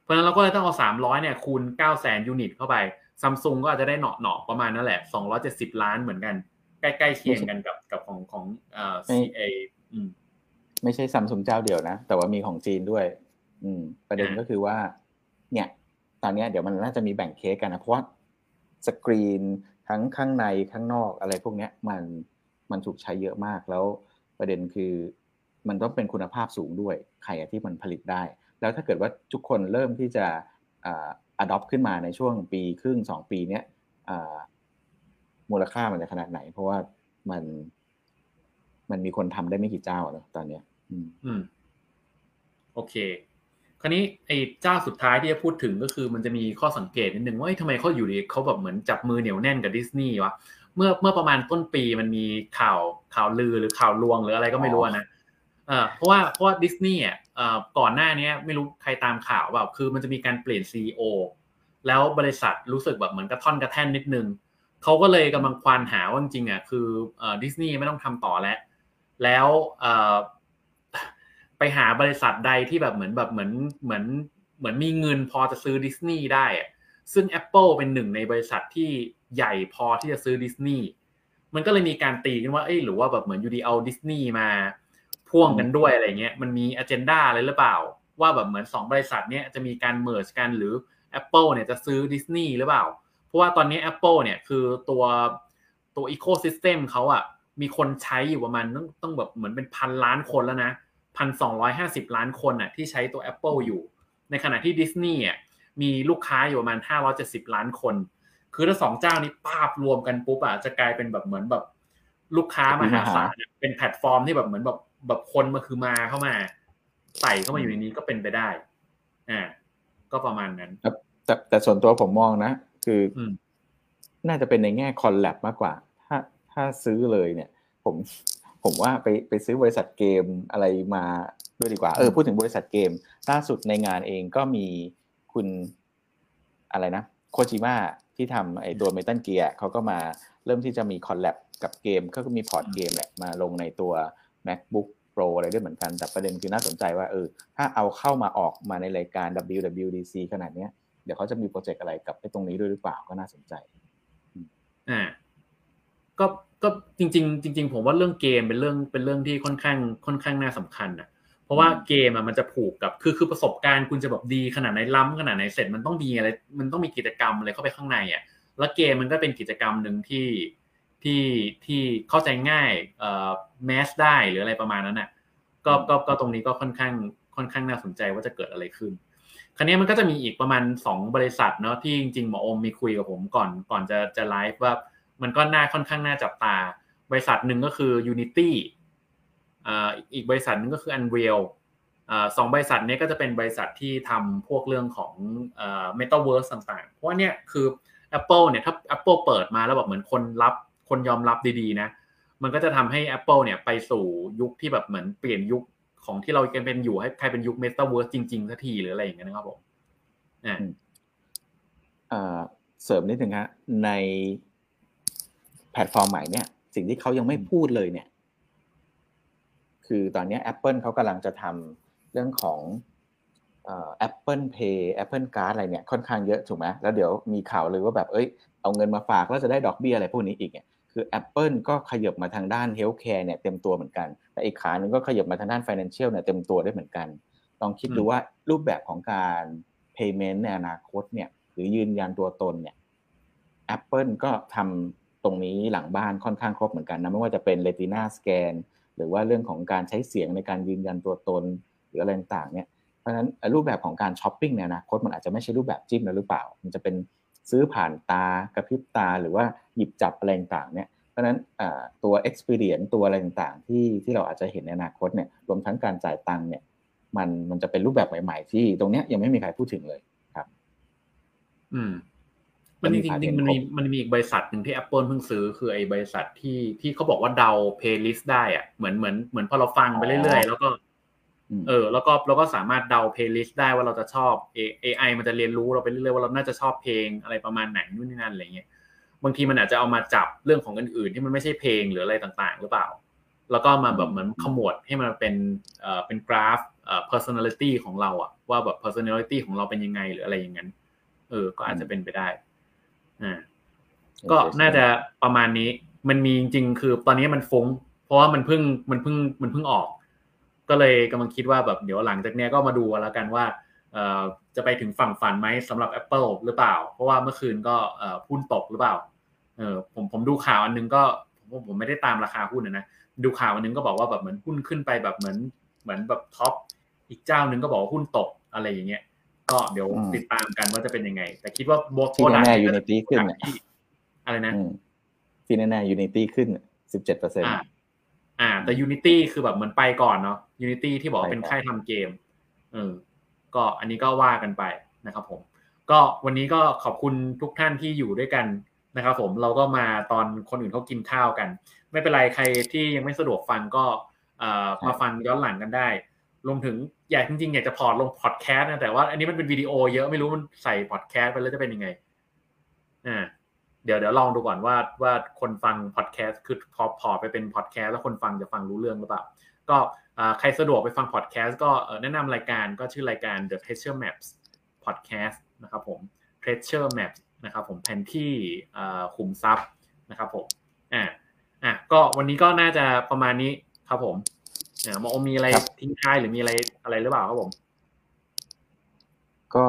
เพราะนั้นเราก็เลยต้องเอา 300เนี่ยคูณ9 0 0 0 0 unit เข้าไปซัมซุงก็อาจจะได้เหนาะเหนาะประมาณนั่นแหละ 270 ล้านเหมือนกัน ใกล้ๆเคียงกันกับกับของของเอ่อ CA ไม่ใช่ซัมซุงเจ้าเดียวนะ แต่ว่ามีของจีนด้วย อืม ประเด็นก็คือว่า เนี่ย ตอนนี้เดี๋ยวมันน่าจะมีแบ่งเคสกันนะ เพราะว่าสกรีนทั้งข้างในข้างนอกอะไรพวกนี้มันมันถูกใช้เยอะมากแล้ว ประเด็นคือ มันต้องเป็นคุณภาพสูงด้วยใครที่มันผลิตได้ แล้วถ้าเกิดว่าทุกคนเริ่มที่จะอ่า adopt ขึ้นมาในช่วงปีครึ่งสองปีเนี้ย มูลค่ามันจะขนาดไหน เพราะว่ามัน มันมีคนทำได้ไม่กี่เจ้าแล้วตอนเนี้ย อืม โอเค คราวนี้ไอ้เจ้าสุดท้ายที่จะพูดถึงก็คือมันจะมีข้อสังเกตนิดนึงว่าทำไมเขาอยู่ดีเขาแบบเหมือนจับมือเหนียวแน่นกับดิสนีย์วะเมื่อเมื่อประมาณต้นปีมันมีข่าวข่าวลือหรือข่าวลวงหรืออะไรก็ไม่รู้นะเออเพราะว่าเพราะว่าดิสนีย์อะก่อนหน้านี้ไม่รู้ใครตามข่าวแบบคือมันจะมีการเปลี่ยนซีอแล้วบริษัทรู้สึกแบบเหมือนกระท่อนกระแท่นนิดนึง เขาก็เลยกำลังควานหาว่าจริงๆอะคือดิสนีย์ไม่ต้องทำต่อแล้ว แล้วไปหาบริษัทใดที่แบบเหมือนแบบเหมือนเหมือนเหมือนมีเงินพอจะซื้อดิสนีย์ได้ซึ่ง Apple เป็นหนึ่งในบริษัทที่ใหญ่พอที่จะซื้อดิสนีย์มันก็เลยมีการตีกันว่าเอ้ยหรือว่าแบบเหมือนอยู่ดีๆเอาดิสนีย์มาพ่วงกันด้วยอะไรเงี้ยมันมี agenda อะไรหรือเปล่า ว่าแบบเหมือน 2 บริษัทเนี้ยจะมีการ merge กันหรือ Apple เนี่ยจะซื้อดิสนีย์หรือเปล่า เพราะว่าตอนนี้ Apple เนี่ยคือตัวตัว ecosystem เขาอะมีคนใช้อยู่ประมาณต้องต้องแบบเหมือนเป็นพันล้านคนแล้วนะพันสองร้อยห้าสิบล้านคนอะที่ใช้ตัว Apple อยู่ ในขณะที่ดิสนีย์อะมีลูกค้าอยู่ประมาณห้าร้อยเจ็ดสิบล้านคน คือถ้าสองเจ้านี้ปาบรวมกันปุ๊บอะจะกลายเป็นแบบเหมือนแบบลูกค้ามหาศาลเป็นแพลตฟอร์มที่แบบเหมือนแบบแบบคนมาคือมาเข้ามา ใส่เข้ามาอยู่ในนี้ก็เป็นไปได้อ่าก็ประมาณนั้นแต่แต่ส่วนตัวผมมองนะ คือน่าจะเป็นในแง่ collab มากกว่า ถ้าถ้าซื้อเลยเนี่ย ผมผมว่าไปไปซื้อบริษัทเกมอะไรมาด้วยดีกว่าเออพูดถึงบริษัทเกม ล่าสุดในงานเองก็มีคุณอะไรนะ โคจิมะที่ทำไอ้ตัว Metal Gear เขาก็มาเริ่มที่จะมี collab กับเกมเขาก็มี port เกมแหละมาลงในตัว MacBook Pro อะไรด้วยเหมือนกัน แต่ประเด็นคือน่าสนใจว่าเออถ้าเอาเข้ามาออกมาในรายการ WWDC ขนาดเนี้ยเดี๋ยวเขาจะมีโปรเจกต์อะไรกับไอ้ตรงนี้ด้วยหรือเปล่าก็น่าสนใจอ่าก็ก็จริง ๆ จริง ๆ ผมว่าเรื่องเกมเป็นเรื่องเป็นเรื่องที่ค่อนข้างค่อนข้างน่าสำคัญอะเพราะว่าเกมอะมันจะผูกกับคือคือประสบการณ์คุณจะแบบดีขนาดไหนล้ำขนาดไหนเสร็จมันต้องมีอะไรมันต้องมีกิจกรรมอะไรเข้าไปข้างในอะแล้วเกมมันก็เป็นกิจกรรมหนึ่งที่ที่ที่เข้าใจง่ายเอ่อแมสได้หรืออะไรประมาณนั้นน่ะก็ก็ก็ตรงนี้ก็ค่อนข้างค่อนข้างน่าสนใจว่าจะเกิดอะไรขึ้น คราวนี้มันก็จะมีอีกประมาณสองบริษัทเนาะที่จริงๆหมออมมีคุยกับผมก่อนก่อนจะจะไลฟ์ว่ามันก็น่าค่อนข้างน่าจับตา บริษัทหนึ่งก็คือ Unity อ่าอีกบริษัทหนึงก็คือ Unreal อ่าสองบริษัทนี้ก็จะเป็นบริษัทที่ทำพวกเรื่องของเอ่อ Metaverse ต่างๆ เพราะว่าเนี่ยคือ Apple เนี่ยถ้า Apple เปิดมาแล้วแบบเหมือนคนรับคนยอมรับดีๆนะ มันก็จะทำให้ Apple เนี่ยไปสู่ยุคที่แบบเหมือนเปลี่ยนยุค ของที่เราเป็นอยู่ให้ใครเป็นยุค Metaverse จริงๆสักทีหรืออะไรอย่างเงี้ยนะครับผมอ่าเอ่เสริมนิดนึงฮะในแพลตฟอร์มใหม่เนี่ย สิ่งที่เขายังไม่พูดเลยเนี่ย คือตอนนี้ Apple เขากำลังจะทำเรื่องของเอ่อ Apple Pay Apple Card อะไรเนี่ยค่อนข้างเยอะถูกไหมแล้วเดี๋ยวมีข่าวเลยว่าแบบเอ้ยเอาเงินมาฝากแล้วจะได้ดอกเบี้ยอะไรพวกนี้อีกเนี่ย คือ Apple ก็ขยับมาทางด้าน Healthcare เนี่ยเต็มตัวเหมือนกัน แต่อีกขาหนึ่งก็ขยับมาทางด้าน Financial เนี่ยเต็มตัวได้เหมือนกัน ลองคิดดูว่ารูปแบบของการ payment ในอนาคตเนี่ยหรือยืนยันตัวตนเนี่ย Apple ก็ทำตรงนี้หลังบ้านค่อนข้างครบเหมือนกันนะไม่ว่าจะเป็น Retina Scan หรือว่าเรื่องของการใช้เสียงในการยืนยันตัวตนหรืออะไรต่างๆเนี่ย เพราะฉะนั้นรูปแบบของการช้อปปิ้งในอนาคตมันอาจจะไม่ใช่รูปแบบจิ้มแล้วหรือเปล่า มันจะเป็น ซื้อผ่านตากระพริบตาหรือว่าหยิบจับอะไรต่างๆเนี่ยเพราะฉะนั้นตัว experience ตัวอะไรต่างๆ ที่ที่เราอาจจะเห็นในอนาคตเนี่ยรวมทั้งการจ่ายตังค์เนี่ยมันมันจะเป็นรูปแบบใหม่ ๆ ที่ตรงเนี้ยยังไม่มีใครพูดถึงเลยครับ อืม มันจริงๆมันมีมันมีอีกบริษัทหนึ่งที่ Apple เพิ่งซื้อคือไอ้บริษัทที่ที่เขาบอกว่าเดา playlist ได้อะเหมือนเหมือนเหมือนพอเราฟังไปเรื่อยๆ แล้วก็ เออแล้วก็เราก็สามารถเดา playlist ได้ว่าเราจะชอบ AI มันจะเรียนรู้เราไปเรื่อยๆว่าเราน่าจะชอบเพลงอะไรประมาณไหนนู่นนี่นั่นอะไรเงี้ยบางทีมันอาจจะเอามาจับเรื่องของอื่นๆที่มันไม่ใช่เพลงหรืออะไรต่างๆ หรือเปล่า แล้วก็มาแบบเหมือนขมวดให้มันเป็นเอ่อเป็นกราฟเอ่อ personality ของเราอะว่าแบบ personality ของเราเป็นยังไงหรืออะไรอย่างนั้นเออ ก็อาจจะเป็นไปได้อ่าก็น่าจะประมาณนี้ มันมีจริงๆคือตอนนี้มันฟุ้ง เพราะว่ามันเพิ่งมันเพิ่งมันเพิ่งออก ก็เลยกำลังคิดว่าแบบเดี๋ยวหลังจากนี้ก็มาดูแล้วกันว่าเอ่อจะไปถึงฝั่งฝันไหมสำหรับ Apple หรือเปล่า เพราะว่าเมื่อคืนก็เอ่อหุ้นตกหรือเปล่าเออผมผมดูข่าวอันนึงก็ผมผมไม่ได้ตามราคาหุ้นนะดูข่าวอันนึงก็บอกว่าแบบเหมือนหุ้นขึ้นไปแบบเหมือนเหมือนแบบ top อีกเจ้านึงก็บอกว่าหุ้นตกอะไรอย่างเงี้ยก็เดี๋ยวติดตามกันว่าจะเป็นยังไง แต่คิดว่าโบที่แน่ๆ Unity ขึ้นอะไรนะที่แน่ๆ Unity ขึ้นสิบเจ็ดเปอร์เซ็นต์ อ่า แต่ Unity คือแบบเหมือนไปก่อนเนาะ Unity ที่บอกเป็นค่ายทำเกมเออก็อันนี้ก็ว่ากันไปนะครับผม ก็วันนี้ก็ขอบคุณทุกท่านที่อยู่ด้วยกันนะครับผมเราก็มาตอนคนอื่นเขากินข้าวกัน ไม่เป็นไรใครที่ยังไม่สะดวกฟังก็มาฟังย้อนหลังกันได้รวมถึงอยากจริงๆอยากจะ port ลงพอดแคสต์นะแต่ว่าอันนี้มันเป็นวิดีโอเยอะไม่รู้มันใส่พอดแคสต์ไปแล้วจะเป็นยังไงอ่า เดี๋ยวเดี๋ยวลองดูก่อนว่าว่าคนฟังพอดแคสต์คือพอพอไปเป็นพอดแคสต์แล้วคนฟังจะฟังรู้เรื่องหรือเปล่าก็ใครสะดวกไปฟังพอดแคสต์ก็แนะนำรายการก็ชื่อรายการ The Treasure Maps Podcast นะครับผม Treasure Maps นะครับผมแผนที่ขุมทรัพย์นะครับผมอ่าอะก็วันนี้ก็น่าจะประมาณนี้ครับผมอ่ามอมีอะไรทิ้งท้ายหรือมีอะไรอะไรหรือเปล่าครับผม ก็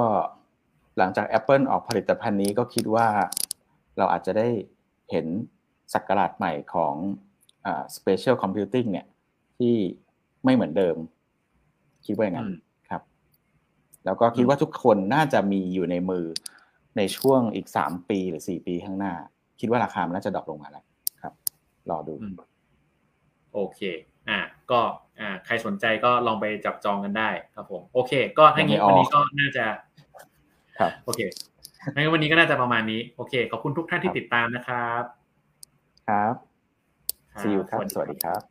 หลังจาก Apple ออกผลิตภัณฑ์นี้ก็คิดว่า เราอาจจะได้เห็นสักราชใหม่ของอ่า Special Computing เนี่ยที่ไม่เหมือนเดิม คิดว่าอย่างนั้นครับ แล้วก็คิดว่าทุกคนน่าจะมีอยู่ในมือในช่วงอีกสามปีหรือสี่ปีข้างหน้า คิดว่าราคามันน่าจะดรอปลงมาแล้วครับ รอดู โอเค อ่า ก็อ่า ใครสนใจก็ลองไปจับจองกันได้ครับผม โอเค ก็ทั้งนี้วันนี้ก็น่าจะ ครับ โอเค ทั้งวันนี้ก็น่าจะประมาณนี้ โอเค ขอบคุณทุกท่านที่ติดตามนะครับ ครับ see you ครับ สวัสดีครับ